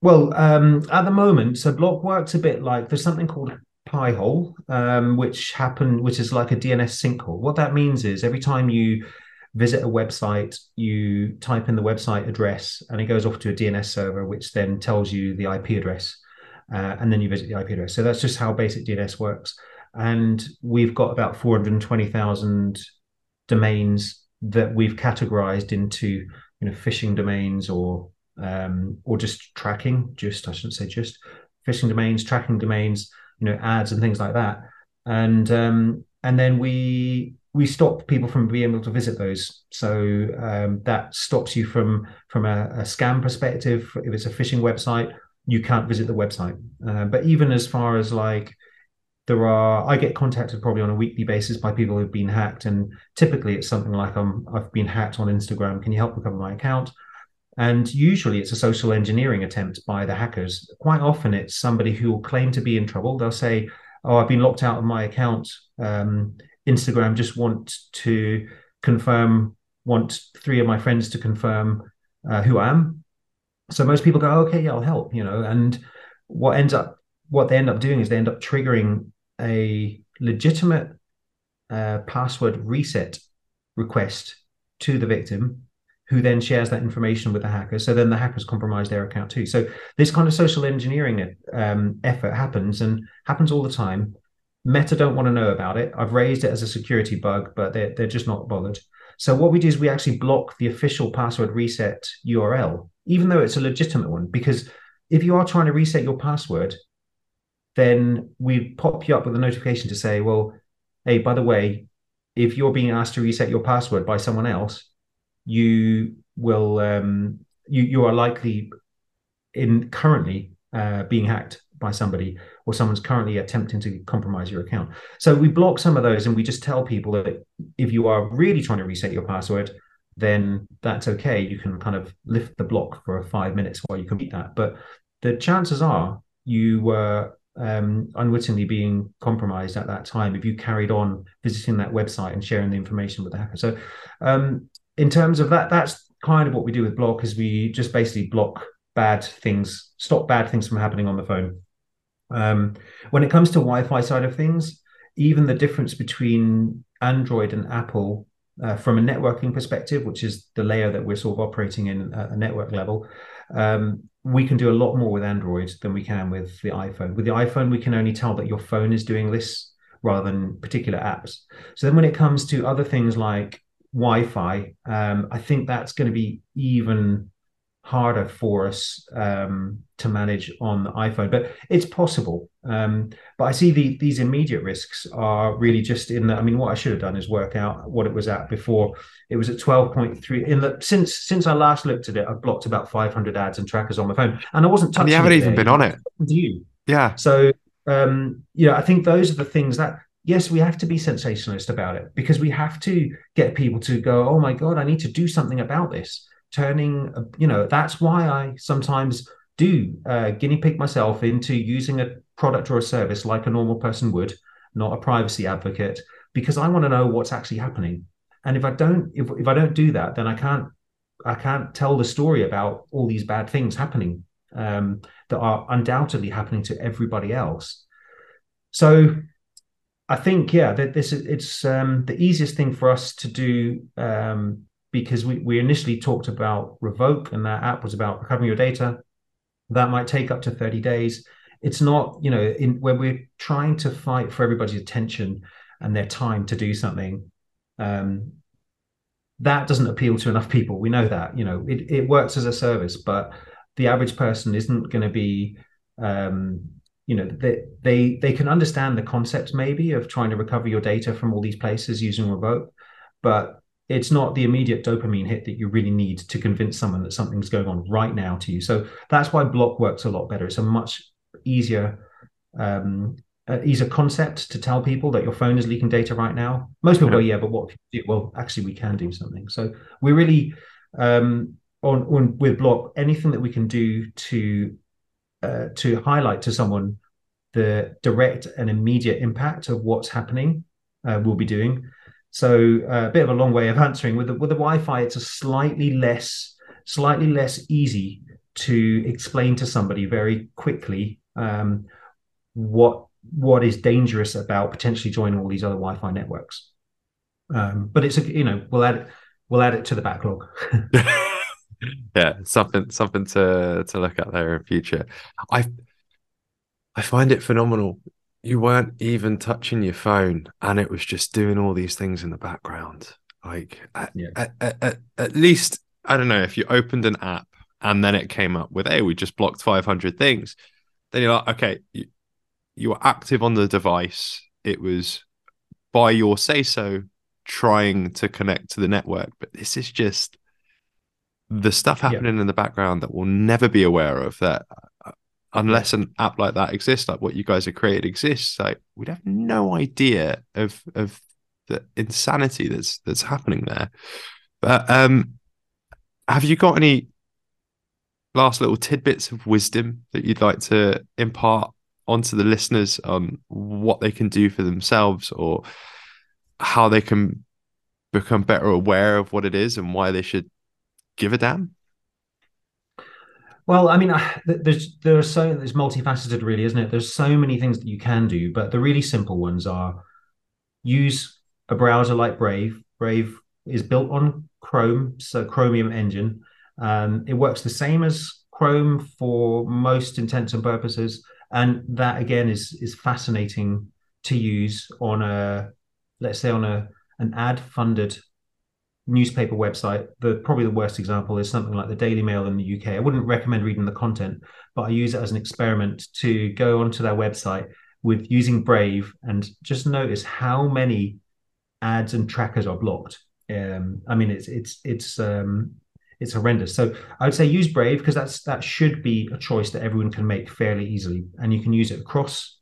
Well, um, at the moment, so Blokk works a bit like there's something called Pi-hole, um, which happen, which is like a DNS sinkhole. What that means is every time you visit a website, you type in the website address, and it goes off to a DNS server, which then tells you the IP address, uh, and then you visit the IP address. So that's just how basic DNS works. And we've got about 420,000 domains that we've categorized into, you know, phishing domains or um, or just tracking. Just I shouldn't say just phishing domains, tracking domains, you know, ads and things like that. And um, and then we we stop people from being able to visit those. So um, that stops you from from a, a, scam perspective. If it's a phishing website, you can't visit the website. Uh, but even as far as like there are, I get contacted probably on a weekly basis by people who've been hacked, and typically it's something like um, I've been hacked on Instagram. Can you help recover my account? And usually it's a social engineering attempt by the hackers. Quite often it's somebody who will claim to be in trouble. They'll say, "Oh, I've been locked out of my account." Um, Instagram just want to confirm, want three of my friends to confirm uh, who I am. So most people go, okay, yeah, I'll help, you know. And what ends up, what they end up doing is they end up triggering a legitimate uh, password reset request to the victim, who then shares that information with the hacker. So then the hackers compromise their account too. So this kind of social engineering um, effort happens and happens all the time. Meta don't want to know about it. I've raised it as a security bug, but they're, they're just not bothered. So what we do is we actually block the official password reset URL, even though it's a legitimate one, because if you are trying to reset your password, then we pop you up with a notification to say, well, hey, by the way, if you're being asked to reset your password by someone else, you will um, you you are likely in currently uh, being hacked by somebody or someone's currently attempting to compromise your account. So we Blokk some of those and we just tell people that if you are really trying to reset your password, then that's okay. You can kind of lift the block for five minutes while you complete that. But the chances are you were um, unwittingly being compromised at that time if you carried on visiting that website and sharing the information with the hacker. So, um, in terms of that, that's kind of what we do with block is we just basically block bad things, stop bad things from happening on the phone. Um, when it comes to Wi-Fi side of things, even the difference between Android and Apple uh, from a networking perspective, which is the layer that we're sort of operating in at a network level, um, we can do a lot more with Android than we can with the iPhone. With the iPhone, we can only tell that your phone is doing this rather than particular apps. So then when it comes to other things like Wi-Fi, um, I think that's going to be even harder for us um, to manage on the iPhone, but it's possible. Um, but I see the, these immediate risks are really just in the. I mean, what I should have done is work out what it was at before. It was at twelve point three. In the since since I last looked at it, I've blocked about five hundred ads and trackers on my phone, and I wasn't touching. And you haven't even there. been on it. Do you? Yeah. So um, you know, I think those are the things that yes, we have to be sensationalist about it because we have to get people to go, oh my god, I need to do something about this turning you know that's why i sometimes do uh, guinea pig myself into using a product or a service like a normal person would, not a privacy advocate, because I want to know what's actually happening. And if I don't, if, if I don't do that, then I can't I can't tell the story about all these bad things happening um, that are undoubtedly happening to everybody else. So I think, yeah, that this is it's um, the easiest thing for us to do um, because we, we initially talked about Revoke and that app was about recovering your data. That might take up to 30 days. It's not, you know, in when we're trying to fight for everybody's attention and their time to do something, um, that doesn't appeal to enough people. We know that, you know, it, it works as a service, but the average person isn't going to be um, you know they, they they can understand the concepts maybe of trying to recover your data from all these places using revoke but it's not the immediate dopamine hit that you really need to convince someone that something's going on right now to you. So that's why Blokk works a lot better. It's a much easier um, uh, easier concept to tell people that your phone is leaking data right now. Most people yeah. go yeah. But what well actually we can do something. So we really um, on, on with Blokk anything that we can do to uh, to highlight to someone the direct and immediate impact of what's happening uh, we'll be doing so uh, a bit of a long way of answering with the, with the wi-fi it's a slightly less slightly less easy to explain to somebody very quickly um, what what is dangerous about potentially joining all these other wi-fi networks um, but it's a you know we'll add it we'll add it to the backlog yeah, something something to to look at there in future. I I find it phenomenal. You weren't even touching your phone, and it was just doing all these things in the background. Like at, yeah. at, at, at least I don't know if you opened an app and then it came up with, "Hey, we just blocked 500 things." Then you're like, "Okay, you, you were active on the device. It was by your say so trying to connect to the network, but this is just the stuff happening yeah. in the background that we'll never be aware of that unless an app like that exists like what you guys have created exists like we'd have no idea of of the insanity that's that's happening there but um have you got any last little tidbits of wisdom that you'd like to impart onto the listeners on what they can do for themselves or how they can become better aware of what it is and why they should give a damn? Well, I mean, there's there are so there's multifaceted, really, isn't it? There's so many things that you can do, but the really simple ones are use a browser like Brave. Brave is built on Chrome, so Chromium engine. Um, it works the same as Chrome for most intents and purposes, and that again is is fascinating to use on a let's say on a an ad funded newspaper website, the probably the worst example is something like the Daily Mail in the UK. I wouldn't recommend reading the content, but I use it as an experiment to go onto their website with using Brave and just notice how many ads and trackers are blocked. Um, I mean, it's it's it's um, it's horrendous. So I would say use Brave because that's that should be a choice that everyone can make fairly easily, and you can use it across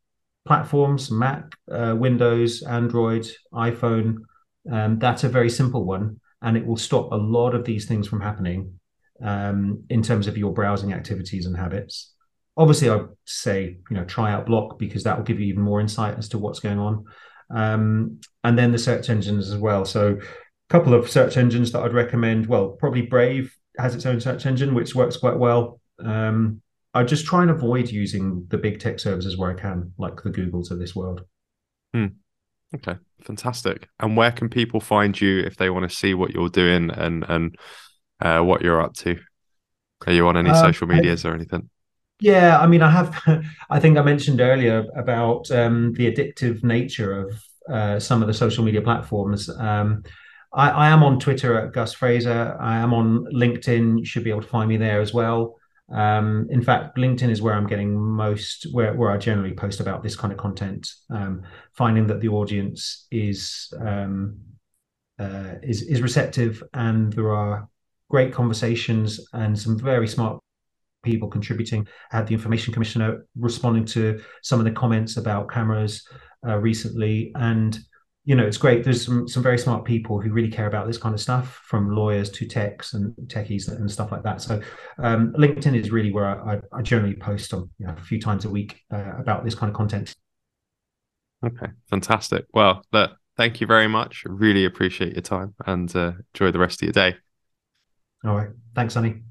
platforms: Mac, uh, Windows, Android, iPhone. Um, that's a very simple one and it will stop a lot of these things from happening um, in terms of your browsing activities and habits. Obviously, I'd say you know try out Blokk because that will give you even more insight as to what's going on, um, and then the search engines as well. So, a couple of search engines that I'd recommend. Well, probably Brave has its own search engine which works quite well. Um, I just try and avoid using the big tech services where I can, like the Googles of this world. Hmm. Okay, fantastic. And where can people find you if they want to see what you're doing and and uh, what you're up to? Are you on any uh, social medias I, or anything? Yeah, I mean, I have. I think I mentioned earlier about um, the addictive nature of uh, some of the social media platforms. Um, I, I, am on Twitter at Gus Fraser. I am on LinkedIn. You should be able to find me there as well. Um, in fact, LinkedIn is where I'm getting most, where, where I generally post about this kind of content. Um, finding that the audience is um, uh, is is receptive, and there are great conversations and some very smart people contributing. I had the information commissioner responding to some of the comments about cameras uh, recently, and you know, it's great. There's some some very smart people who really care about this kind of stuff, from lawyers to techs and techies and stuff like that. So, um, LinkedIn is really where I, I generally post on you know, a few times a week uh, about this kind of content. Okay, fantastic. Well, look, thank you very much. Really appreciate your time and uh, enjoy the rest of your day. All right. Thanks, Sonny.